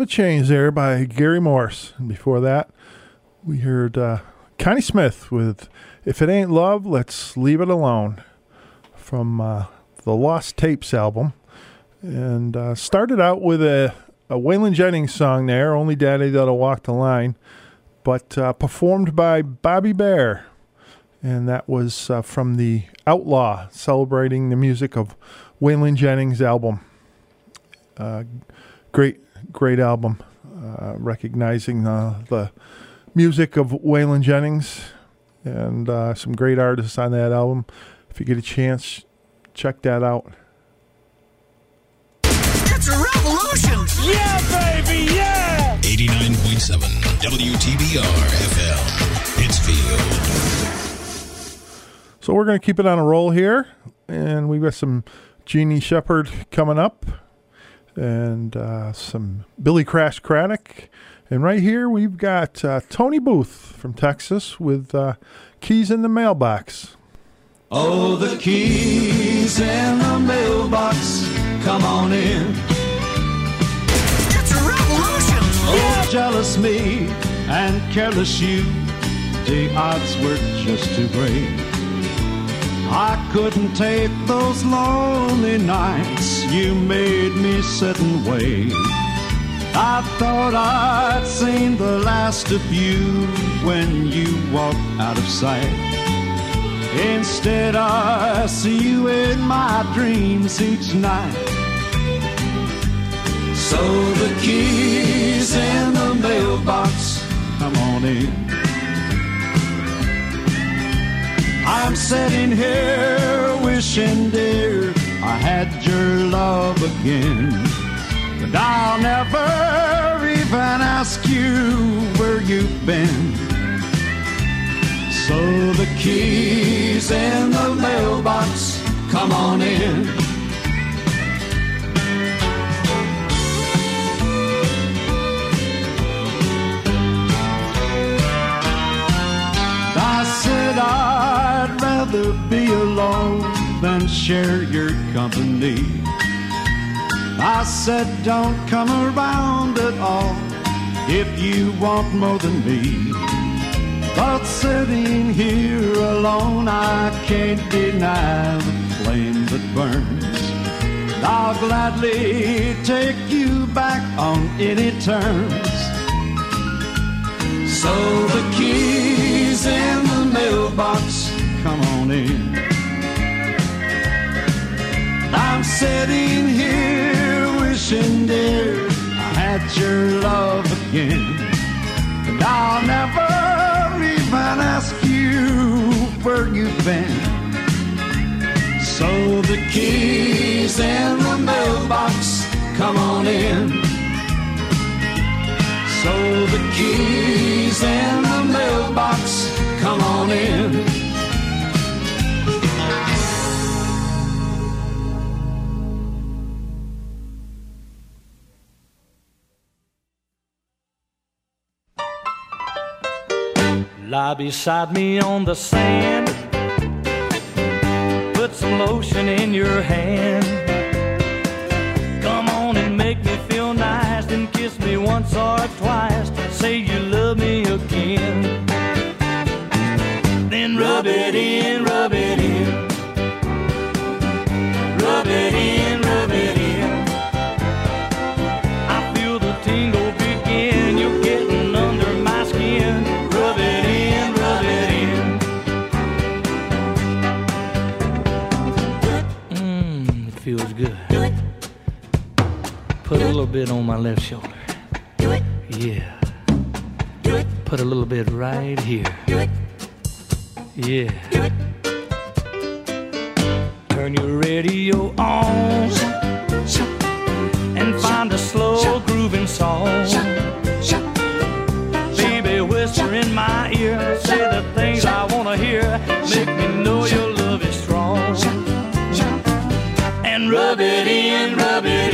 Chains there by Gary Morse. And before that, we heard uh, Connie Smith with If It Ain't Love, Let's Leave It Alone from uh, the Lost Tapes album. And uh, started out with a, a Waylon Jennings song there, Only Daddy That'll Walk the Line, but uh, performed by Bobby Bare. And that was uh, from the Outlaw, celebrating the music of Waylon Jennings' album. Uh, great, great album, uh, recognizing uh, the music of Waylon Jennings and uh, some great artists on that album. If you get a chance, check that out. It's a revolution! Yeah, baby, yeah! 89.7 WTBR FM, Pittsfield. So we're going to keep it on a roll here, and we've got some Jeannie Shepard coming up, and uh, some Billy Crash Craddock, and right here we've got uh, Tony Booth from Texas with uh, Keys in the Mailbox. Oh, the keys in the mailbox, come on in. It's a revolution! Oh, jealous me and careless you, the odds were just too great. I couldn't take those lonely nights you made me sit and wait. I thought I'd seen the last of you when you walked out of sight. Instead, I see you in my dreams each night. So the keys in the mailbox, come on in. I'm sitting here wishing, dear, I had your love again. But I'll never even ask you where you've been. So the keys in the mailbox, come on in. Than share your company. I said don't come around at all if you want more than me. But sitting here alone, I can't deny the flame that burns. I'll gladly take you back on any terms. So the keys in the mailbox, come on in. I'm sitting here wishing, dear, I had your love again. And I'll never even ask you where you've been. So the keys in the mailbox, come on in. So the keys in the mailbox, come on in. Lie beside me on the sand. Put some lotion in your hand. Come on and make me feel nice. Then kiss me once or twice. Say little bit on my left shoulder. Yeah. Put a little bit right here. Yeah. Turn your radio on and find a slow grooving song. Baby, whisper in my ear, say the things I wanna hear. Make me know your love is strong. And rub it in, rub it in.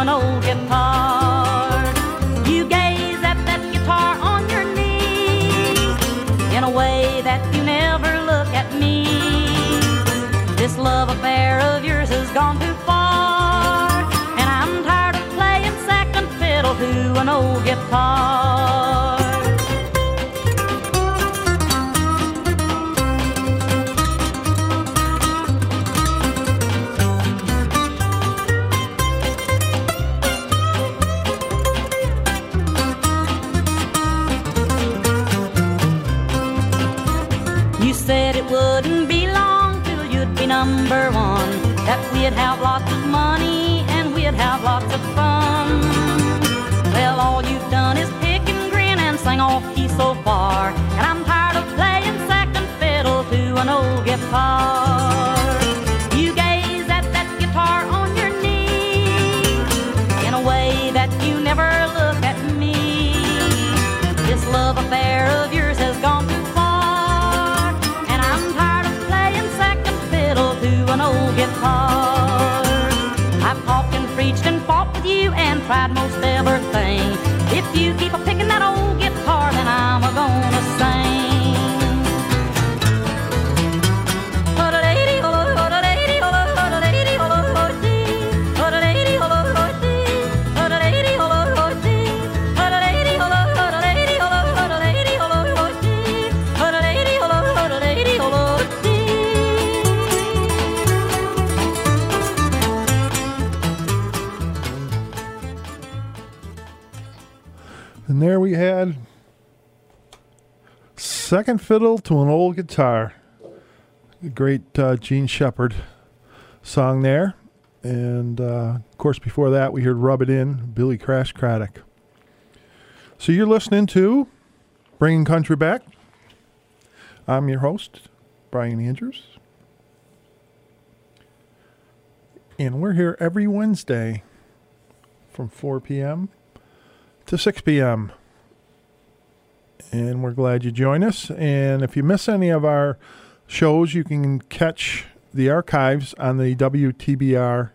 An old guitar. You gaze at that guitar on your knees in a way that you never look at me. This love affair of yours has gone too far, and I'm tired of playing second fiddle to an old guitar. We'd have lots of money and we'd have lots of fun. Well, all you've done is pick and grin and sing off key so far. And I'm tired of playing second fiddle to an old guitar. You gaze at that guitar on your knee in a way that you never look at me. This love affair of yours has gone too far, and I'm tired of playing second fiddle to an old guitar. And there we had Second Fiddle to an Old Guitar. The great uh, Jean Shepard song there. And uh, of course, before that, we heard Rub It In, Billy Crash Craddock. So you're listening to Bringing Country Back. I'm your host, Brian Andrews. And we're here every Wednesday from 4 p.m. to 6 p.m. And we're glad you join us. And if you miss any of our shows, you can catch the archives on the WTBRFM.com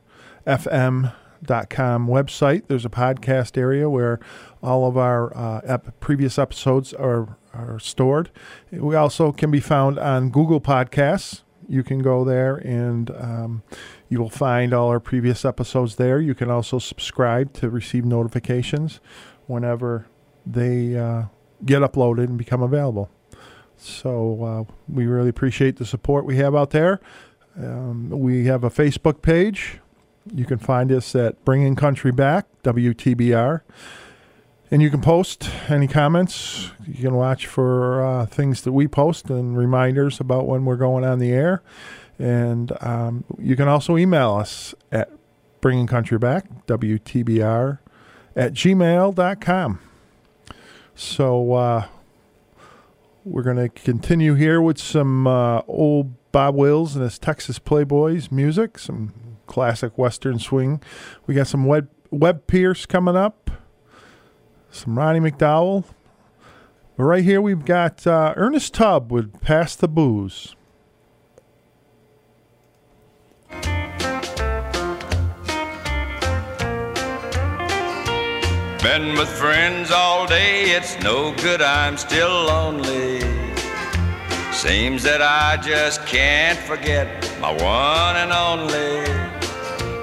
website. There's a podcast area where all of our uh, ep- previous episodes are, are stored. We also can be found on Google Podcasts. You can go there and um, you will find all our previous episodes there. You can also subscribe to receive notifications whenever they uh, get uploaded and become available. So uh, we really appreciate the support we have out there. Um, we have a Facebook page. You can find us at Bringing Country Back, WTBR. And you can post any comments. You can watch for uh, things that we post and reminders about when we're going on the air. And um, you can also email us at Bringing Country Back, WTBR, at gmail.com. So uh, we're going to continue here with some uh, old Bob Wills and his Texas Playboys music, some classic Western swing. We got some Webb, Webb Pierce coming up, some Ronnie McDowell. But right here we've got uh, Ernest Tubb with Pass the Booze. Been with friends all day, it's no good, I'm still lonely. Seems that I just can't forget my one and only.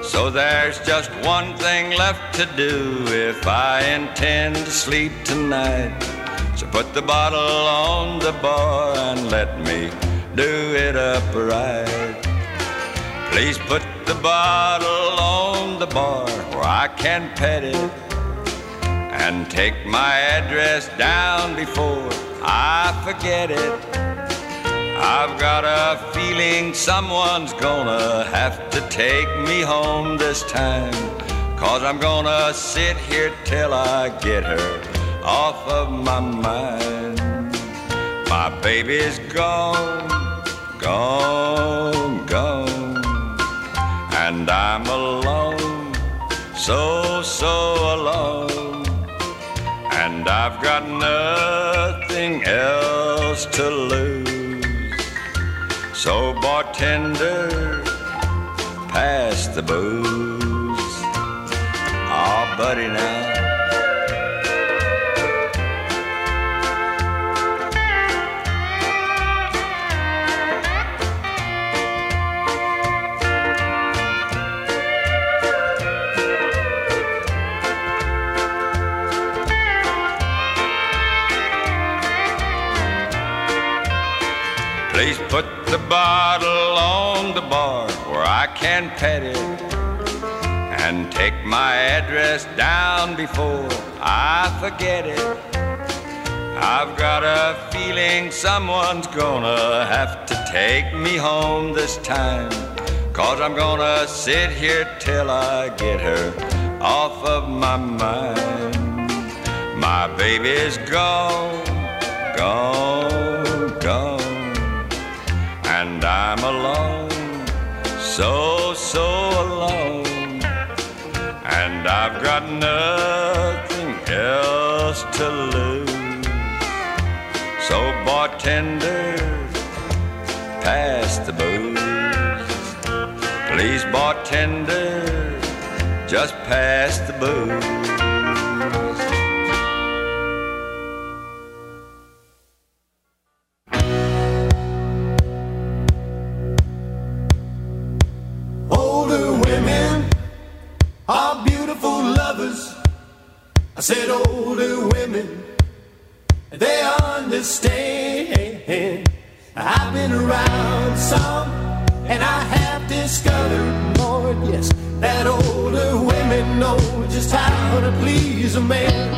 So there's just one thing left to do if I intend to sleep tonight. So put the bottle on the bar and let me do it upright. Please put the bottle on the bar where I can pet it and take my address down before I forget it. I've got a feeling someone's gonna have to take me home this time. Cause I'm gonna sit here till I get her off of my mind. My baby's gone, gone, gone, and I'm alone so, so alone. And I've got nothing else to lose. So, bartender, pass the booze. Oh, buddy, now. The bottle on the bar where I can pet it and take my address down before I forget it. I've got a feeling someone's gonna have to take me home this time. Cause I'm gonna sit here till I get her off of my mind. My baby's gone, gone, gone and I'm alone, so, so alone, and I've got nothing else to lose. So, bartender, pass the booze. Please, bartender, just pass the booze. Said older women, they understand. I've been around some, and I have discovered, Lord, yes, that older women know just how to please a man.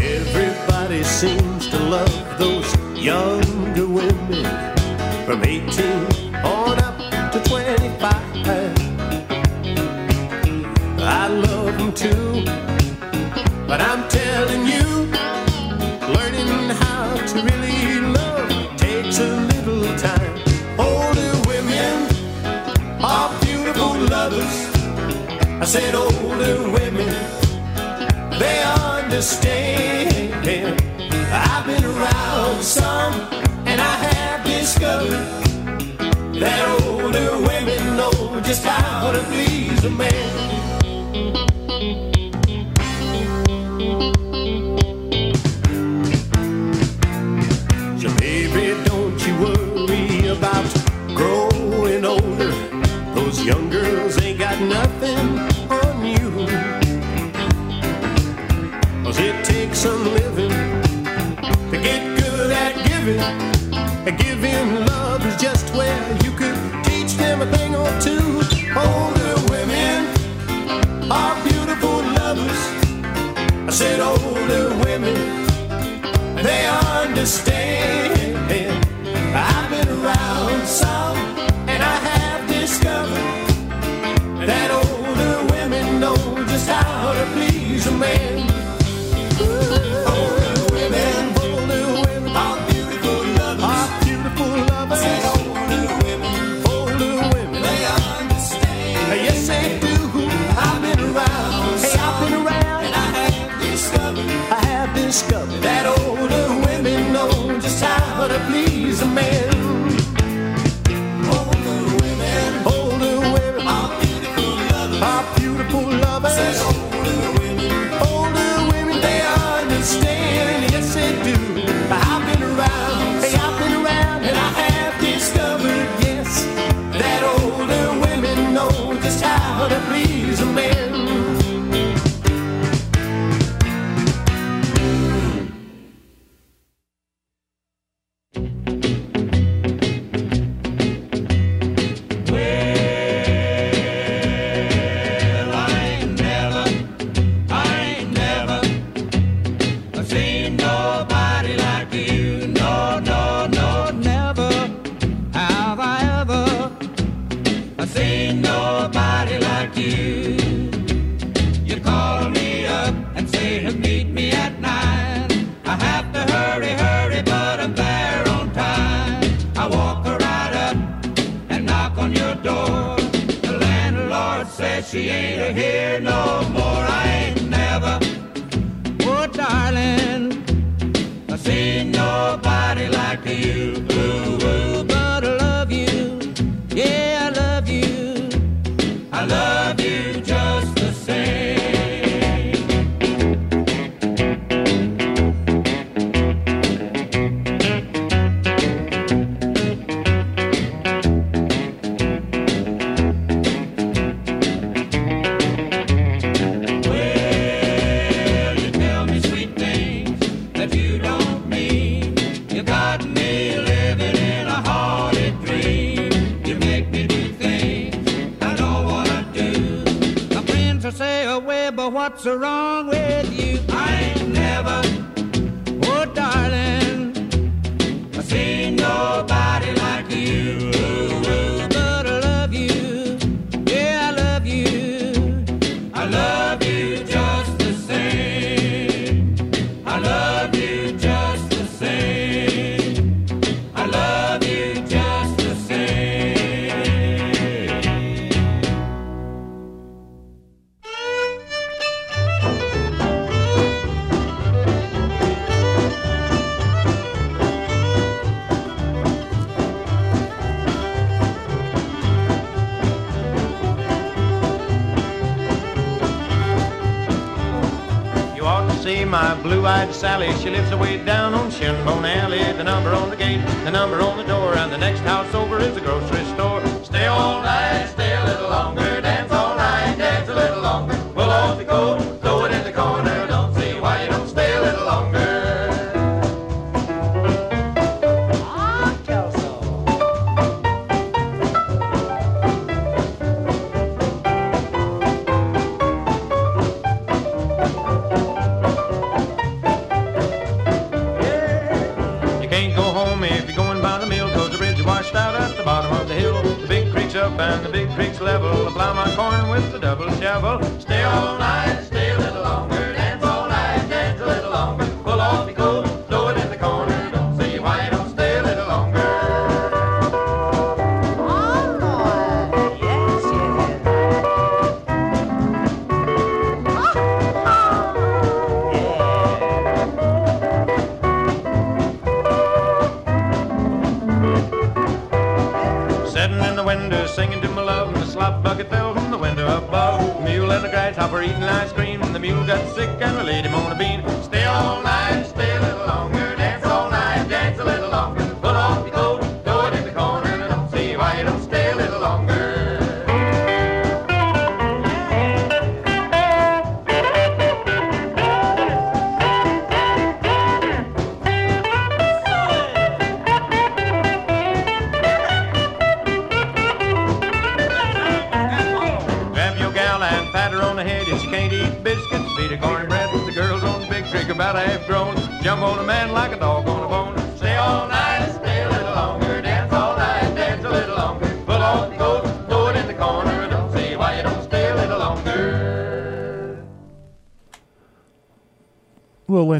Everybody seems to love those younger women from 18 too, but I'm telling you, learning how to really love takes a little time. Older women are beautiful lovers. I said older women, they understand. I've been around some, and I have discovered that older women know just how to please a man. Some living to get good at giving. Giving love is just where you could teach them a thing or two. Older women are beautiful lovers. I said older women, they understand. what's wrong with you.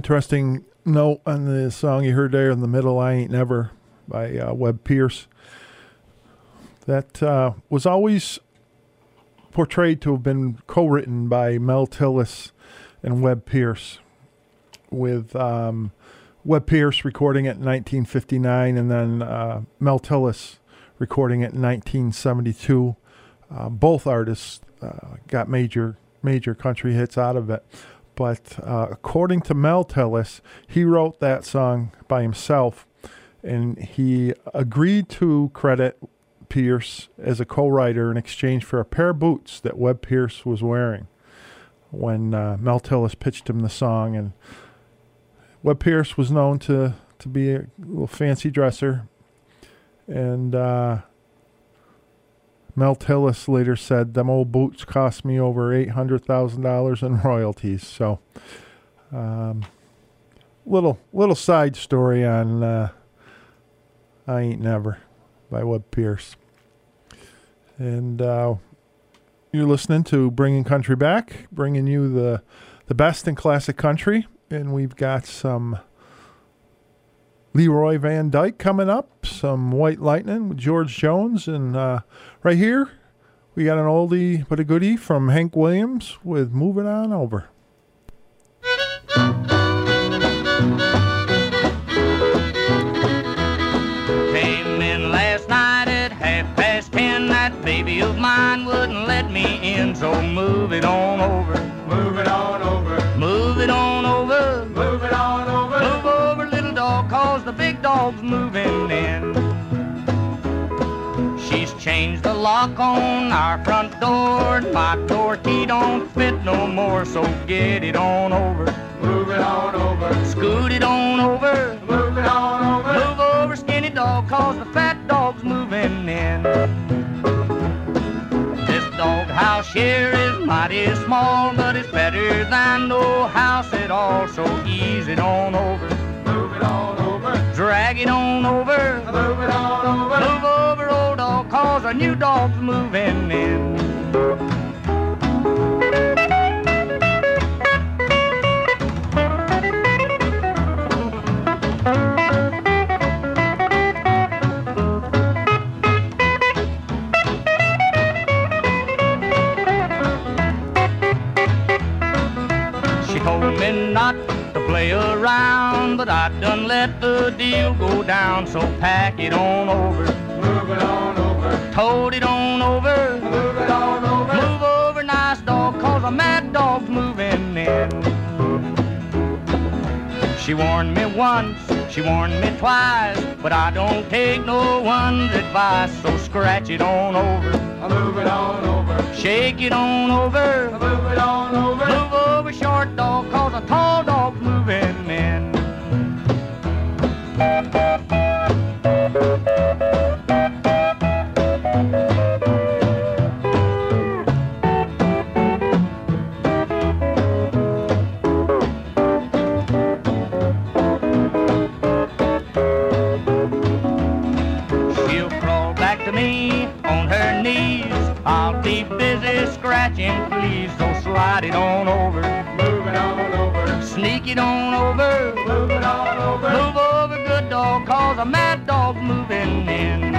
interesting note on the song you heard there in the middle, I Ain't Never by uh, Webb Pierce. That uh, was always portrayed to have been co written by Mel Tillis and Webb Pierce, with um, Webb Pierce recording it in 1959 and then uh, Mel Tillis recording it in 1972. Uh, both artists uh, got major, major country hits out of it. But uh, according to Mel Tillis, he wrote that song by himself, and he agreed to credit Pierce as a co-writer in exchange for a pair of boots that Webb Pierce was wearing when uh, Mel Tillis pitched him the song. And Webb Pierce was known to to be a little fancy dresser, and uh, Mel Tillis later said, Them old boots cost me over $800,000 in royalties. So, um, little little side story on uh, I Ain't Never by Webb Pierce. And uh, you're listening to Bringing Country Back, bringing you the, the best in classic country. And we've got some Leroy Van Dyke coming up, some White Lightning with George Jones, and uh, Right here, we got an oldie but a goodie from Hank Williams with Moving On Over. Came in last night at half past ten. That baby of mine wouldn't let me in, so move it on over. Move it on over. Move it on over. Move it on over. Move over, little dog, cause the big dog's moving in. Changed the lock on our front door. My door key don't fit no more, so get it on over. Move it on over. Scoot it on over. Move it on over. Move over, skinny dog, cause the fat dog's moving in. This dog house here is mighty small, but it's better than no house at all, so ease it on over. Move it on over. Drag it on over. Move it on over. Move over, cause a new dog's moving in. She told me not to play around, but I done let the deal go down, so pack it on over. Move it on over. Told it on over. Move it on over. Move over, nice dog, cause a mad dog's moving in. She warned me once, she warned me twice, but I don't take no one's advice, so scratch it on over. Move it on over. Shake it on over. Move it on over. Move over, short dog, cause a tall dog's moving scratching, please. So slide it on over. Move it on over. Sneak it on over. Move it on over. Move over, good dog, cause a mad dog's moving in.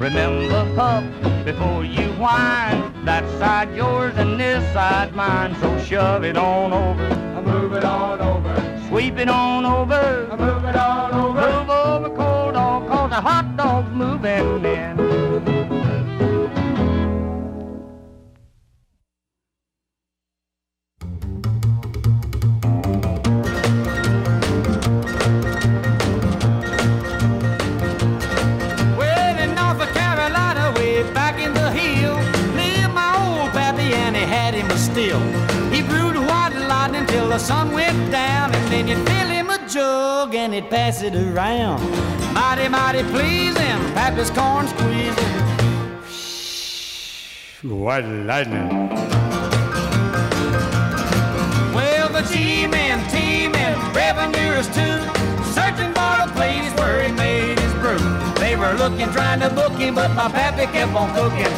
Remember, pup, before you whine, that side yours and this side mine. So shove it on over. Move it on over. Sweep it on over. Move it on over. Move over, cold dog, cause the hot dog's moving in. The sun went down, and then you'd fill him a jug and he'd pass it around. Mighty, mighty pleasing, pappy's corn squeezing. White lightning. Well, the G-men, T-men, revenuers too, searching for a place where he made his brew. They were looking, trying to book him, but my pappy kept on cooking.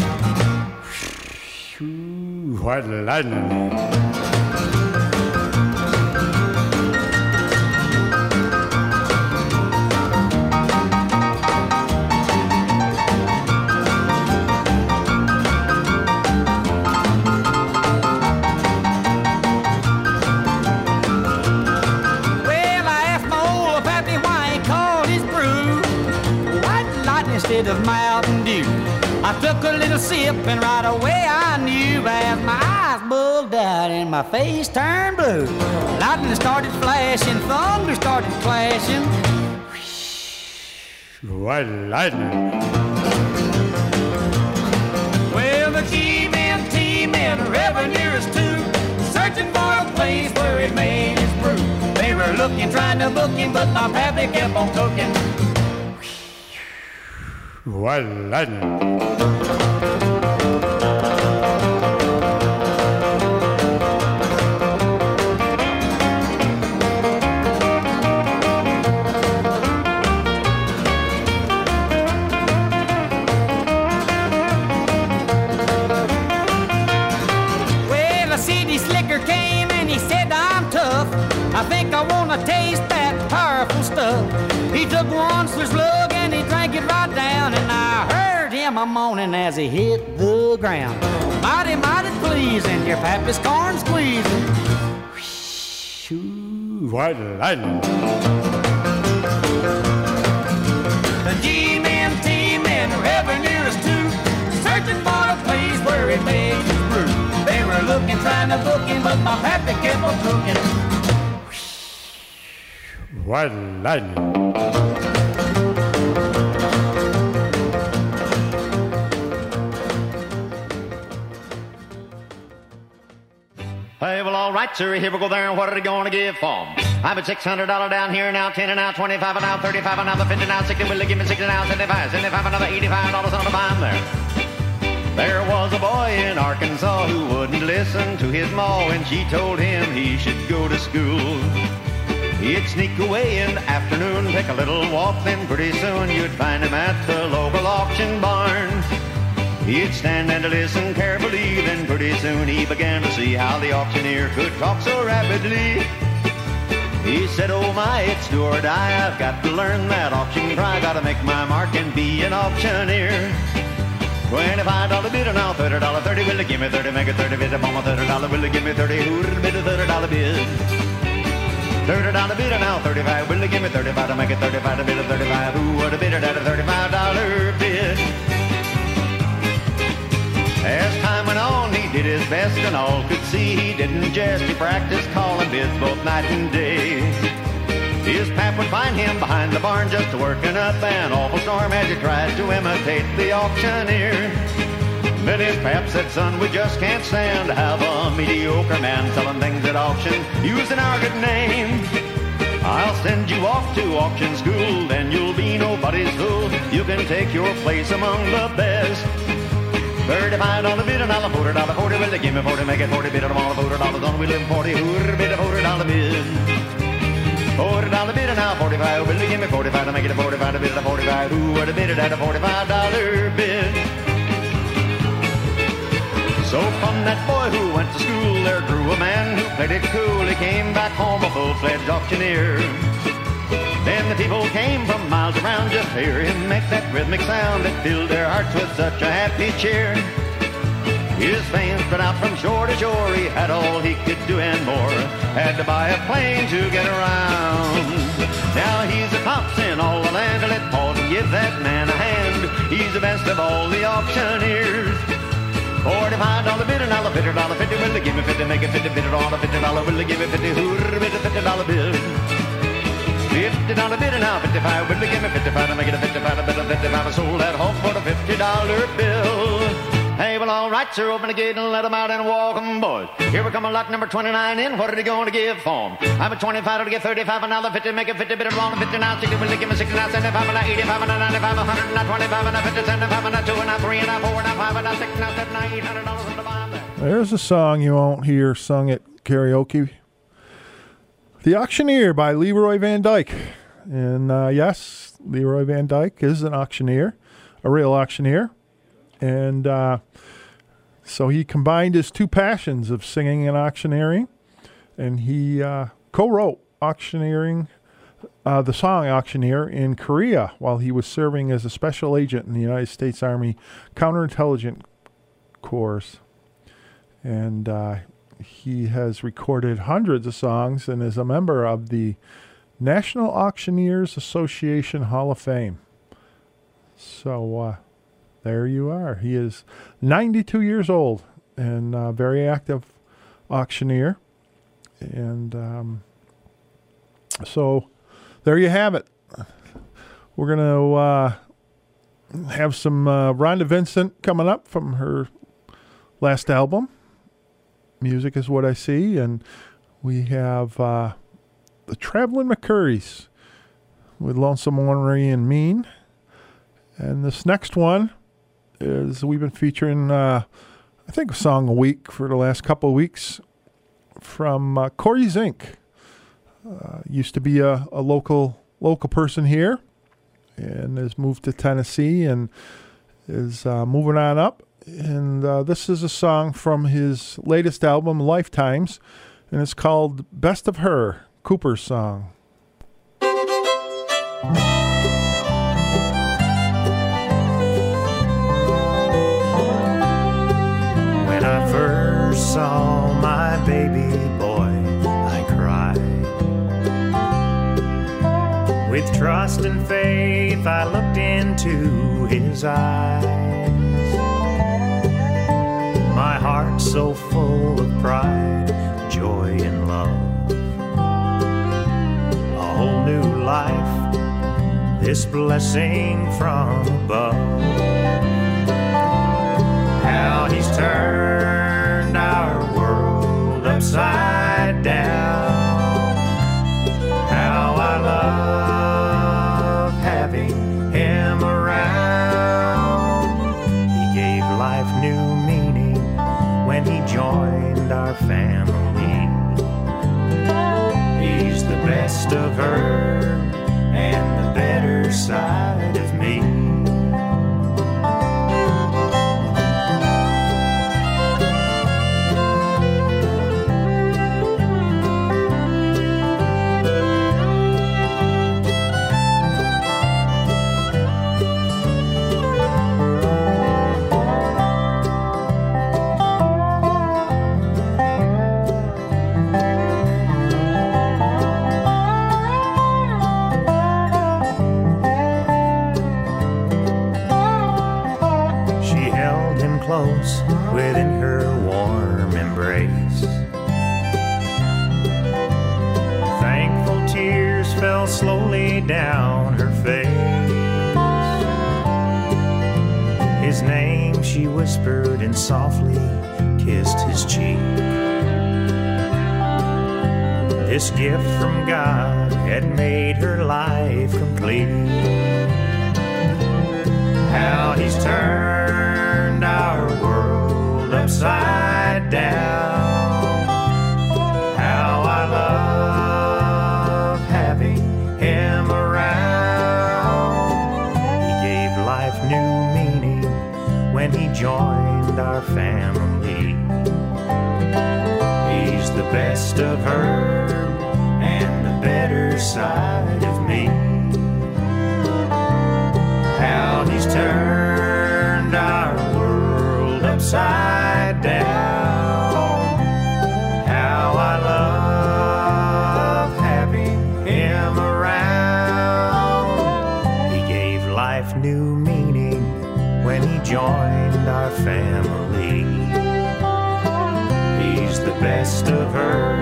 White lightning. Lightning of Mountain Dew. I took a little sip and right away I knew as my eyes bugged out and my face turned blue. Lightning started flashing, thunder started clashing. White lightning. Well, the G-men, T-men, revenuers too, searching for a place where he made his brew. They were looking, trying to book him, but my pappy kept on cooking. White a moaning as he hit the ground. Mighty, mighty pleasing, your pappy's corn squeezing. Whoo, white lightning. The G-men, T-men, revenuers too, searching for a place where he makes his brew. They were looking, trying to book him, but my pappy kept on cooking. White lightning. Right, sir. Here we go there. And what are they going to give for 'em? I'm at $600 down here now, 10 and now, 25 and now, 35 and now, 50 now, 60. Will they give me 60 now, 75, 75, another $85 on the bond there. There was a boy in Arkansas who wouldn't listen to his ma when she told him he should go to school. He'd sneak away in the afternoon, take a little walk, then pretty soon you'd find him at the local auction barn. He'd stand and listen carefully, then pretty soon he began to see how the auctioneer could talk so rapidly. He said, Oh my, it's do or die, I've got to learn that auction cry, gotta make my mark and be an auctioneer. Twenty-five dollar bid now, thirty dollar thirty. Will give me thirty? Make it thirty bid my thirty dollar. Will give me thirty? Who'd bid a thirty dollar bid? Thirty dollar bid now, thirty-five. Will you give me thirty-five to make it thirty-five to bid a thirty-five? Who would have bid it at a thirty-five dollar bid? As time went on, he did his best, and all could see he didn't jest. He practiced calling bids both night and day. His pap would find him behind the barn just working up an awful storm as he tried to imitate the auctioneer. Then his pap said, son, we just can't stand to have a mediocre man selling things at auction using our good name. I'll send you off to auction school, then you'll be nobody's fool. You can take your place among the best. Thirty-five dollar bid and I'll forty dollar forty. Will they give me forty? Make it forty bid and all forty dollars on. We live forty. Who'd bid a forty dollar bid? Forty dollar bid and now forty-five. Will they give me forty-five to make it a forty-five to bid a forty-five? Who would have bid it at a forty-five dollar bid? So from that boy who went to school, there grew a man who played it cool. He came back home a full-fledged auctioneer. Then the people came from miles around just to hear him make that rhythmic sound that filled their hearts with such a happy cheer. His fame spread out from shore to shore. He had all he could do and more. Had to buy a plane to get around. Now he's a tops in all the land. Let Paul give that man a hand. He's the best of all the auctioneers. Forty-five dollar bid and I'll fifty dollar fifty. Will they give me fifty? Make it fifty. On a fifty dollar. Will they give me fifty? A fifty dollar bid? Fifty dollar bid and now fifty-five. They give me fifty-five make it a fifty-five? A bid of fifty-five. I sold that for the fifty dollar bill. Hey, well, all right, sir. Open the gate and out and boys. Here we come a lot number 29 in. What are they going to give? I'm at 25 to get 35, another 50, make it 50, bit of wrong, 50 now, 60, will give me 60 now, 75, and 85, and 95, 100, and 25, and 50, 75, and 2, and 3, and 4, and 5, and 6, and 7, and 800 dollars on the bond there. There's a song you won't hear sung at karaoke. The Auctioneer by Leroy Van Dyke. And uh, yes, Leroy Van Dyke is an auctioneer, a real auctioneer. And uh, so he combined his two passions of singing and auctioneering. And he uh, co wrote auctioneering, uh, the song Auctioneer in Korea while he was serving as a special agent in the United States Army Counterintelligence Corps and uh, he has recorded hundreds of songs and is a member of the National Auctioneers Association Hall of Fame. So uh, there you are. He is 92 years old and uh, very active auctioneer. And um, so there you have it. We're going to uh, have some uh, Rhonda Vincent coming up from her last album. Music is what I see, and we have uh, the Traveling McCourys with Lonesome Ornery and Mean. And this next one is we've been featuring, uh, I think, a song a week for the last couple of weeks from uh, Corey Zink. Uh, used to be a, a local local person here, and has moved to Tennessee and is uh, moving on up and uh, this is a song from his latest album, Lifetimes, and it's called Best of Her, Cooper's Song. When I first saw my baby boy, I cried. With trust and faith, I looked into his eyes my heart so full of pride, joy, and love. A whole new life, this blessing from above. How he's turned our world upside whispered and softly kissed his cheek. This gift from God had made her life complete. How he's turned our world upside family. He's the best of her and the better side best of her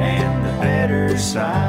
and the better side.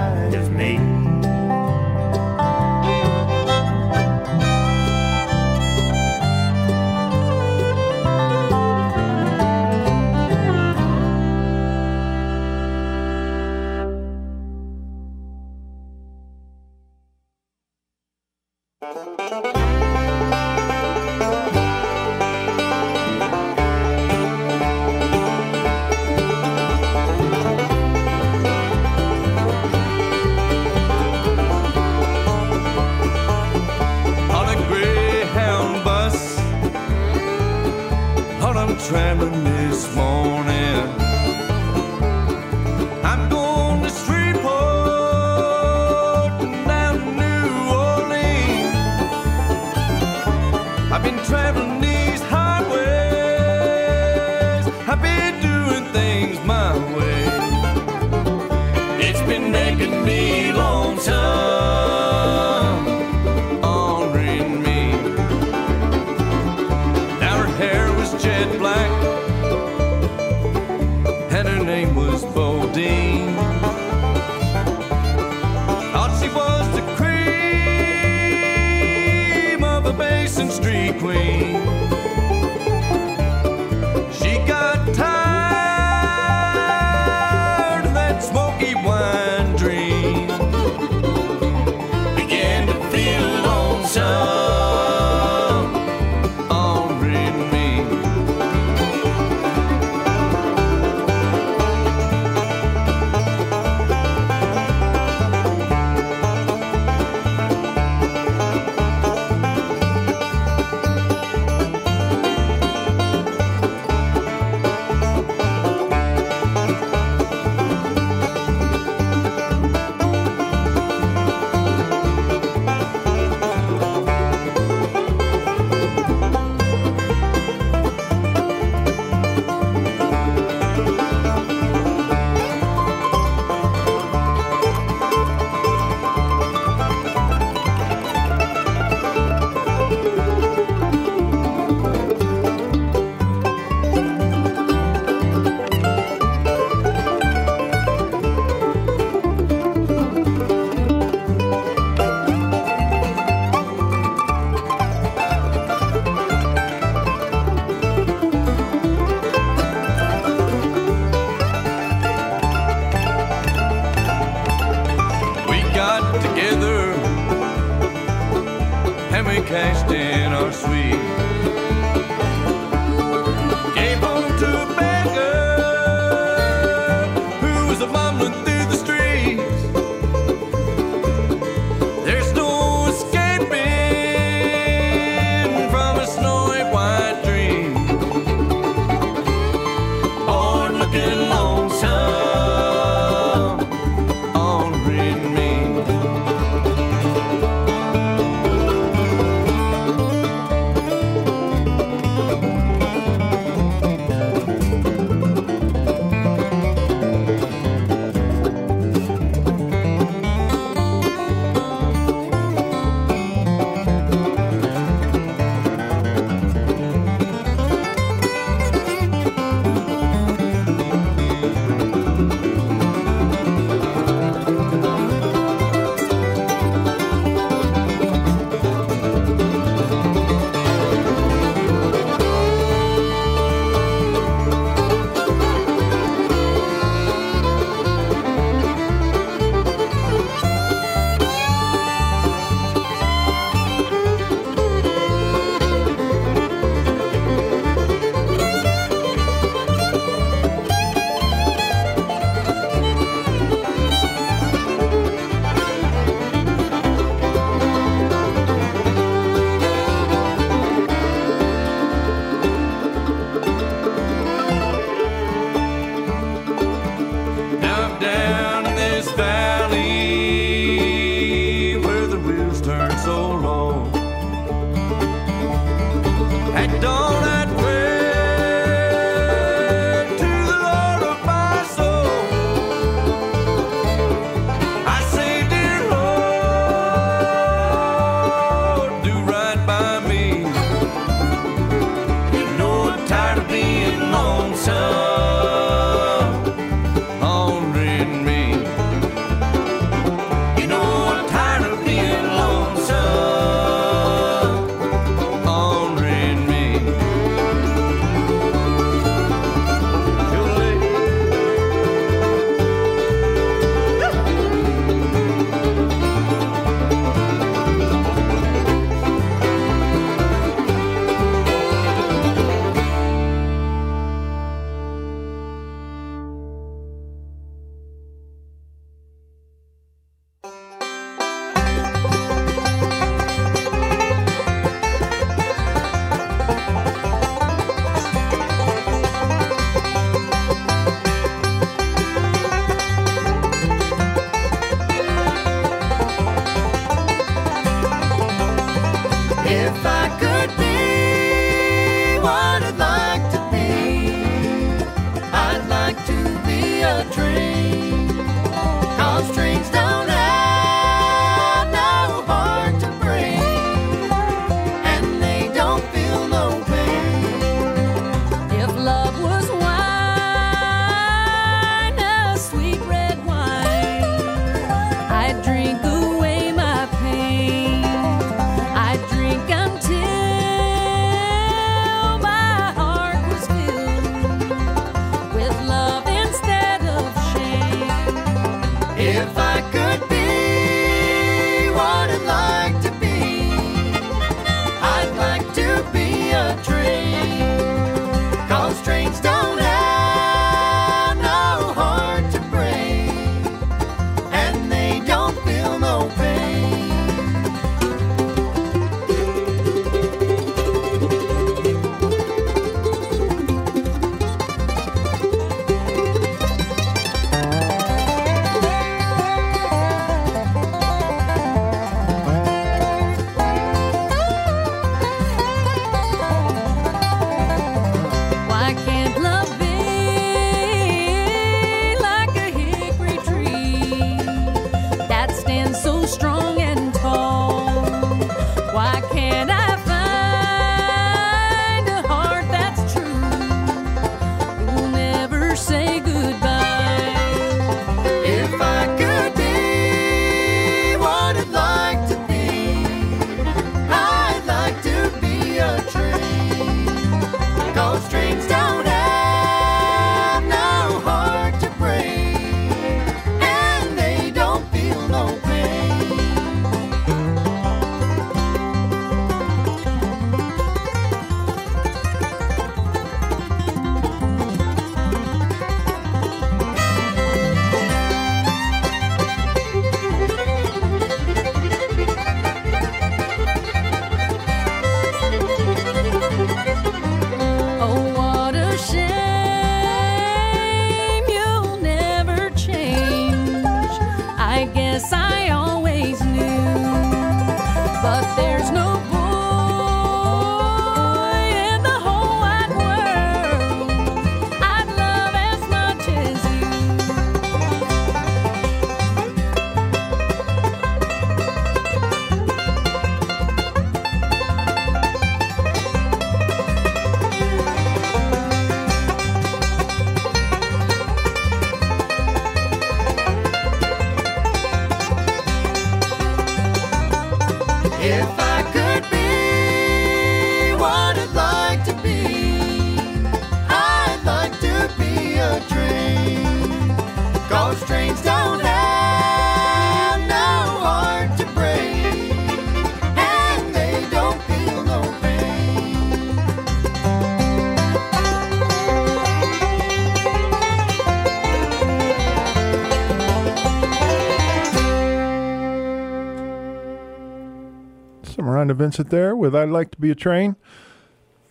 Vincent there with I'd Like to Be a Train.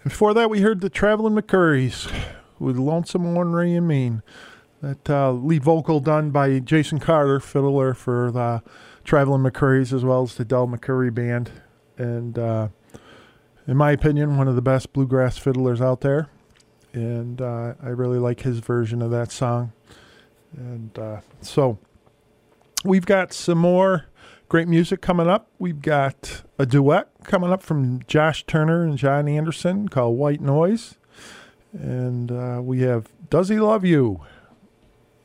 Before that, we heard the Traveling McCourys with Lonesome, Ornery, and Mean. That uh, lead vocal done by Jason Carter, fiddler for the Traveling McCourys, as well as the Del McCoury Band. And uh, in my opinion, one of the best bluegrass fiddlers out there. And uh, I really like his version of that song. And uh, so we've got some more Great music coming up. We've got a duet coming up from Josh Turner and John Anderson called White Noise. And uh, we have Does He Love You?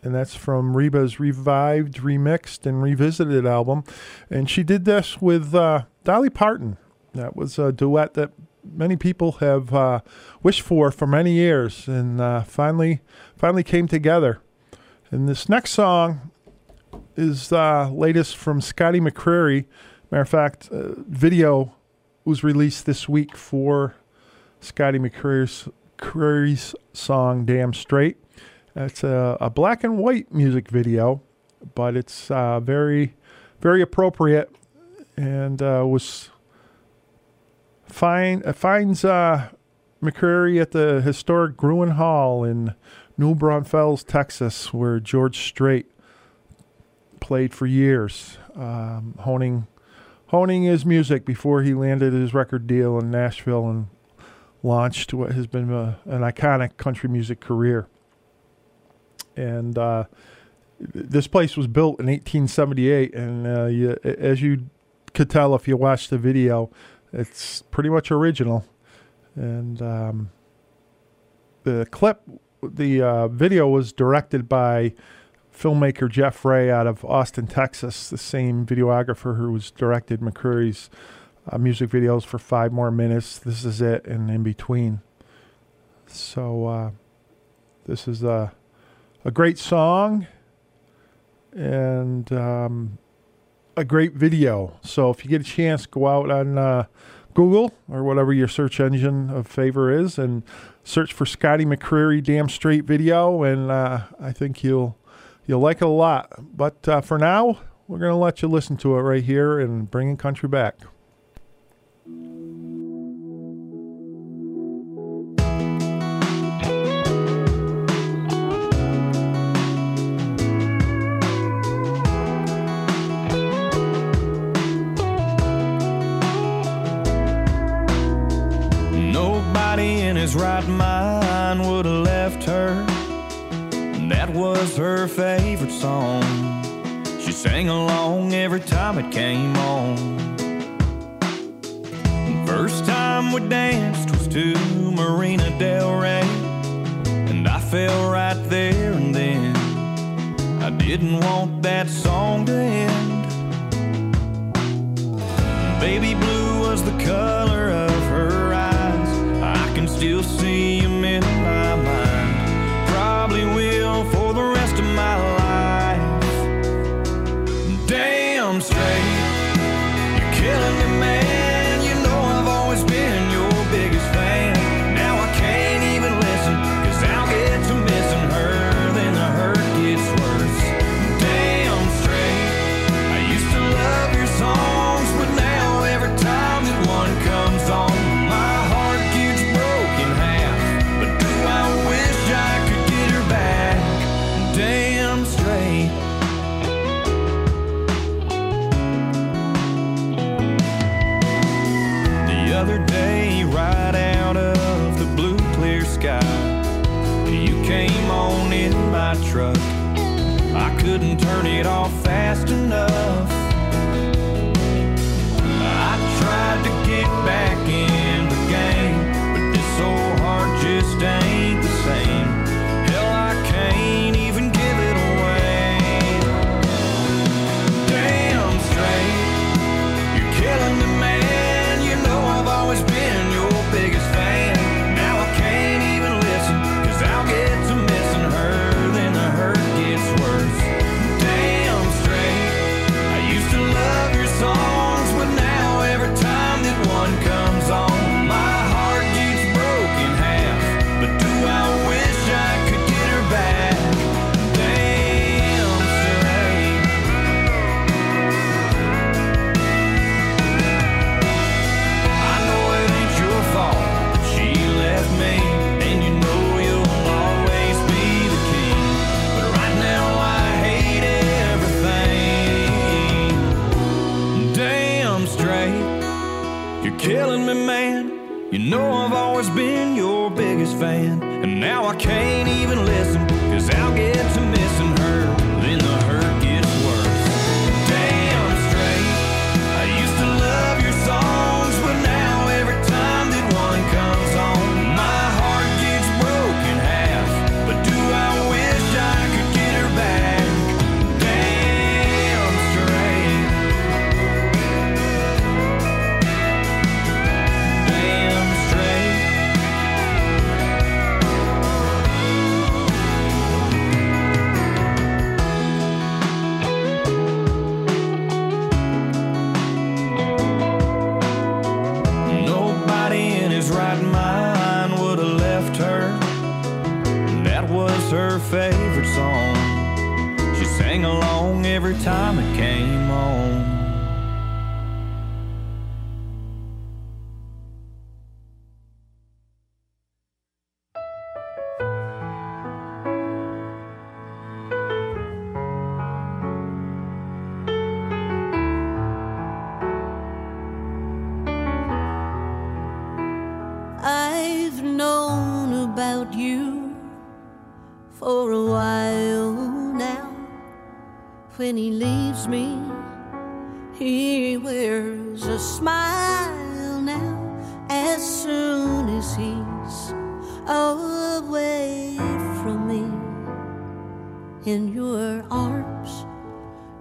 And that's from Reba's revived, remixed, and revisited album. And she did this with uh, Dolly Parton. That was a duet that many people have uh, wished for for many years, and uh, finally, finally came together. And this next song is uh, latest from Scotty McCreery. Matter of fact, uh, video was released this week for Scotty McCreery's McCreery's song "Damn Straight." It's a, a black and white music video, but it's uh, very, very appropriate, and uh, was find uh, finds uh, McCreery at the historic Gruene Hall in New Braunfels, Texas, where George Strait played for years, um, honing honing his music before he landed his record deal in Nashville and launched what has been a, an iconic country music career. And uh, this place was built in 1878, and uh, you, as you could tell if you watched the video, it's pretty much original. And um, the clip, the uh, video was directed by filmmaker Jeff Ray out of Austin, Texas, the same videographer who was directed McCreery's uh, music videos for five more minutes. This is it, and in between. So uh, this is a a great song and um, a great video. So if you get a chance, go out on uh, Google or whatever your search engine of favor is, and search for Scotty McCreery "Damn Straight" video, and uh, I think you'll you'll like it a lot. But uh, for now, we're gonna let you listen to it right here and bringing country back. Was her favorite song. She sang along every time it came on. First time we danced was to Marina Del Rey. And I fell right there and then. I didn't want that song to end. Baby blue was the color of her eyes. I can still see always been your biggest fan, and now I can't even listen, time in your arms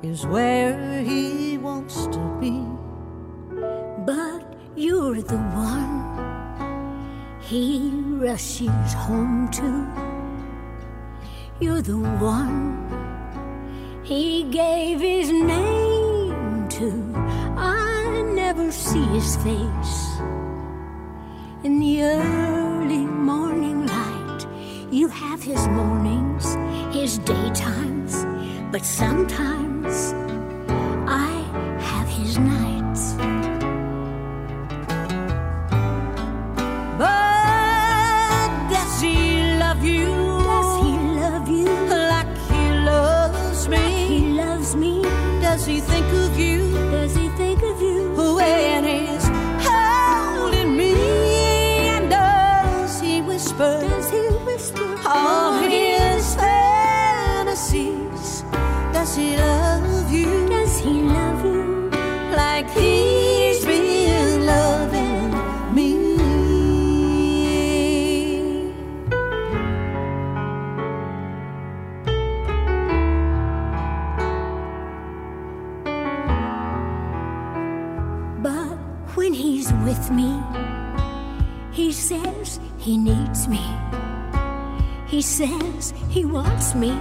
is where he wants to be. But you're the one he rushes home to. You're the one he gave his name to. I never see his face. In the early morning light, you have his mornings is daytimes, but sometimes. He says he wants me.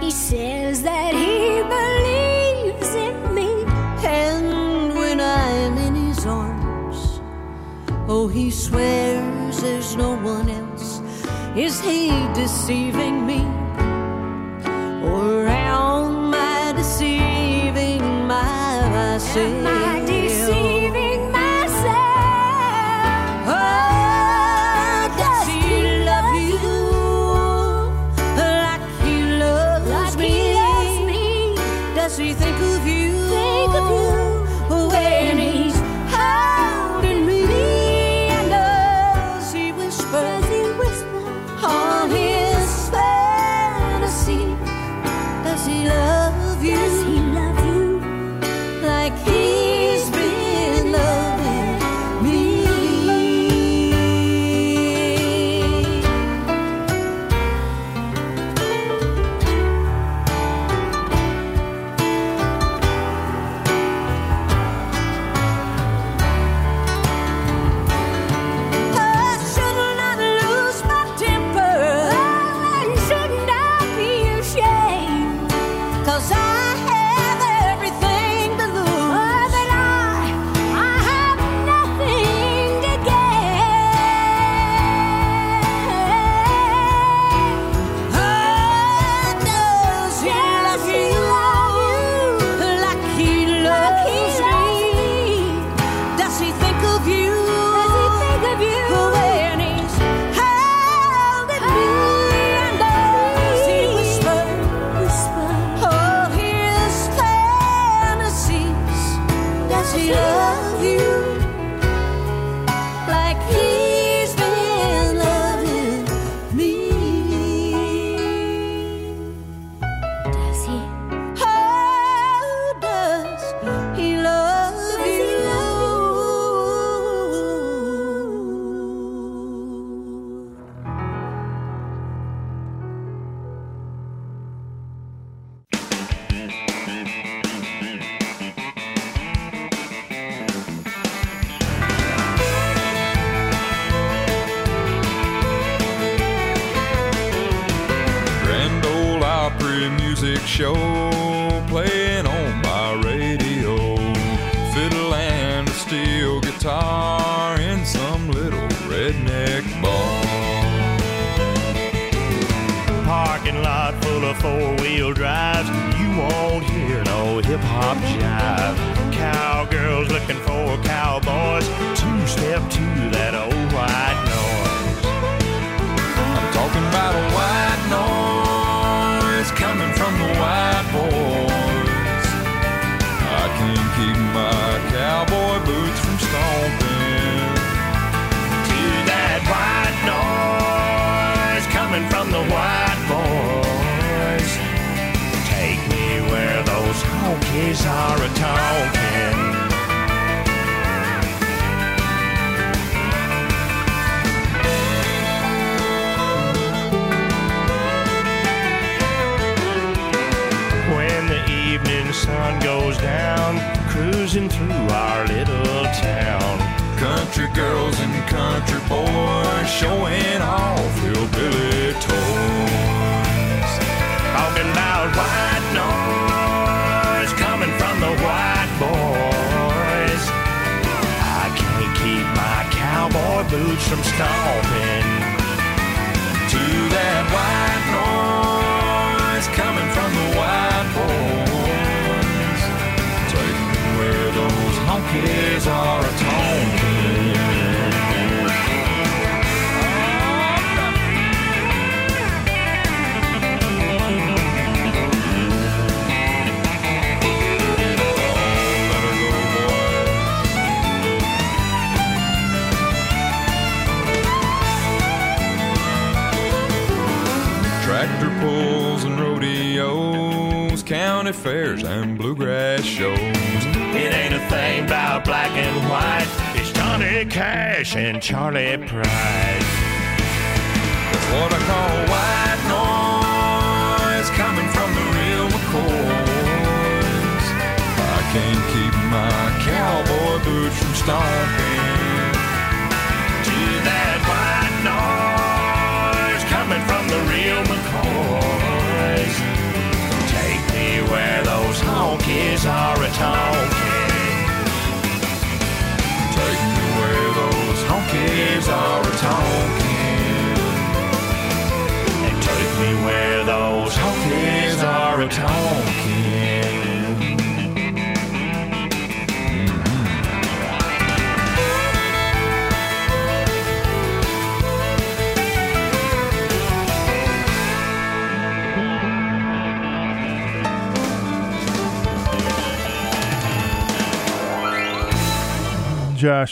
He says that he believes in me. And when I'm in his arms, oh, he swears there's no one else. Is he deceiving me? Or am I deceiving myself?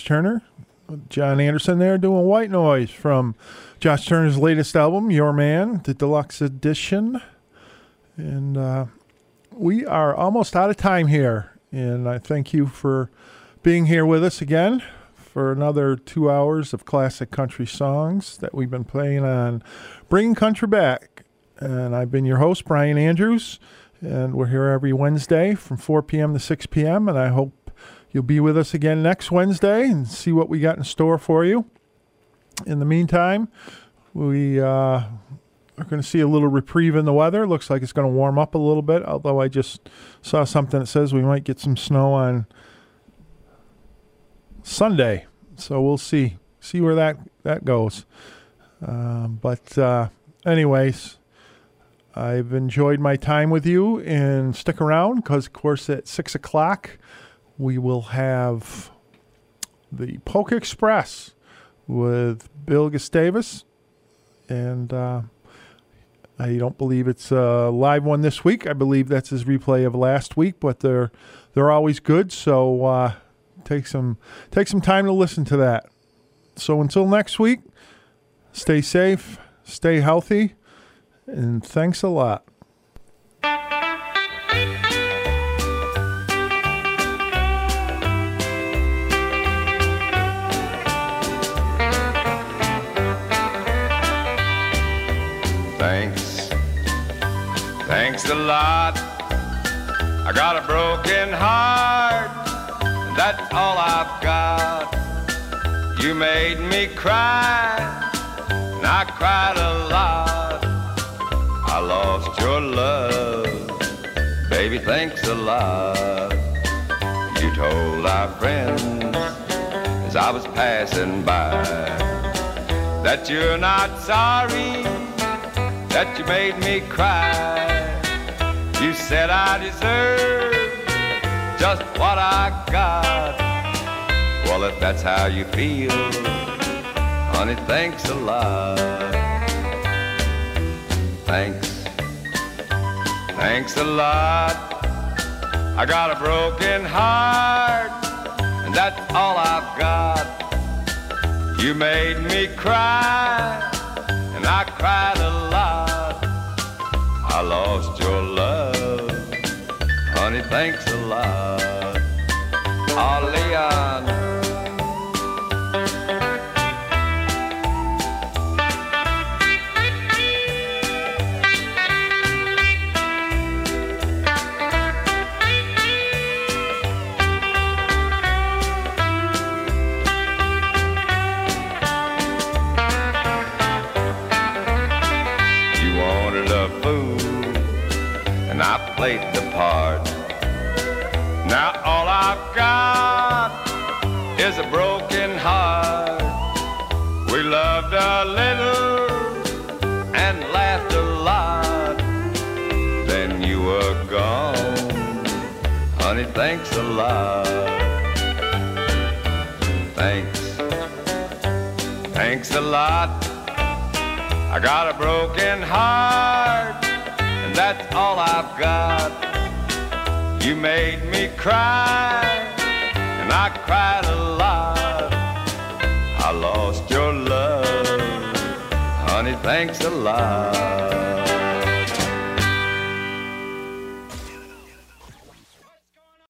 Turner, John Anderson there doing White Noise from Josh Turner's latest album, Your Man, the deluxe edition. And uh, we are almost out of time here. And I thank you for being here with us again for another two hours of classic country songs that we've been playing on Bringing Country Back. And I've been your host, Brian Andrews. And we're here every Wednesday from 4 p.m. to 6 p.m. And I hope You'll be with us again next Wednesday and see what we got in store for you. In the meantime, we uh, are going to see a little reprieve in the weather. Looks like it's going to warm up a little bit, although I just saw something that says we might get some snow on Sunday. So we'll see see where that that goes. Um, but uh, anyways, I've enjoyed my time with you, and stick around because, of course, at six o'clock we will have the Polk Express with Bill Gustavus, and uh, I don't believe it's a live one this week. I believe that's his replay of last week, but they're they're always good. So uh, take some take some time to listen to that. So until next week, stay safe, stay healthy, and thanks a lot. Thanks. Thanks a lot. I got a broken heart. That's all I've got. You made me cry. And I cried a lot. I lost your love. Baby, thanks a lot. You told our friends as I was passing by that you're not sorry that you made me cry. You said I deserve just what I got. Well, if that's how you feel, honey, thanks a lot. Thanks. Thanks a lot. I got a broken heart, and that's all I've got. You made me cry, and I cried a lot. I lost your love, honey, thanks a lot. Oh, Leon. Played the part. Now all I've got is a broken heart. We loved a little and laughed a lot. Then you were gone, honey. Thanks a lot. Thanks, thanks a lot. I got a broken heart, and that's all I've got. You made me cry, and I cried a lot. I lost your love, honey, thanks a lot.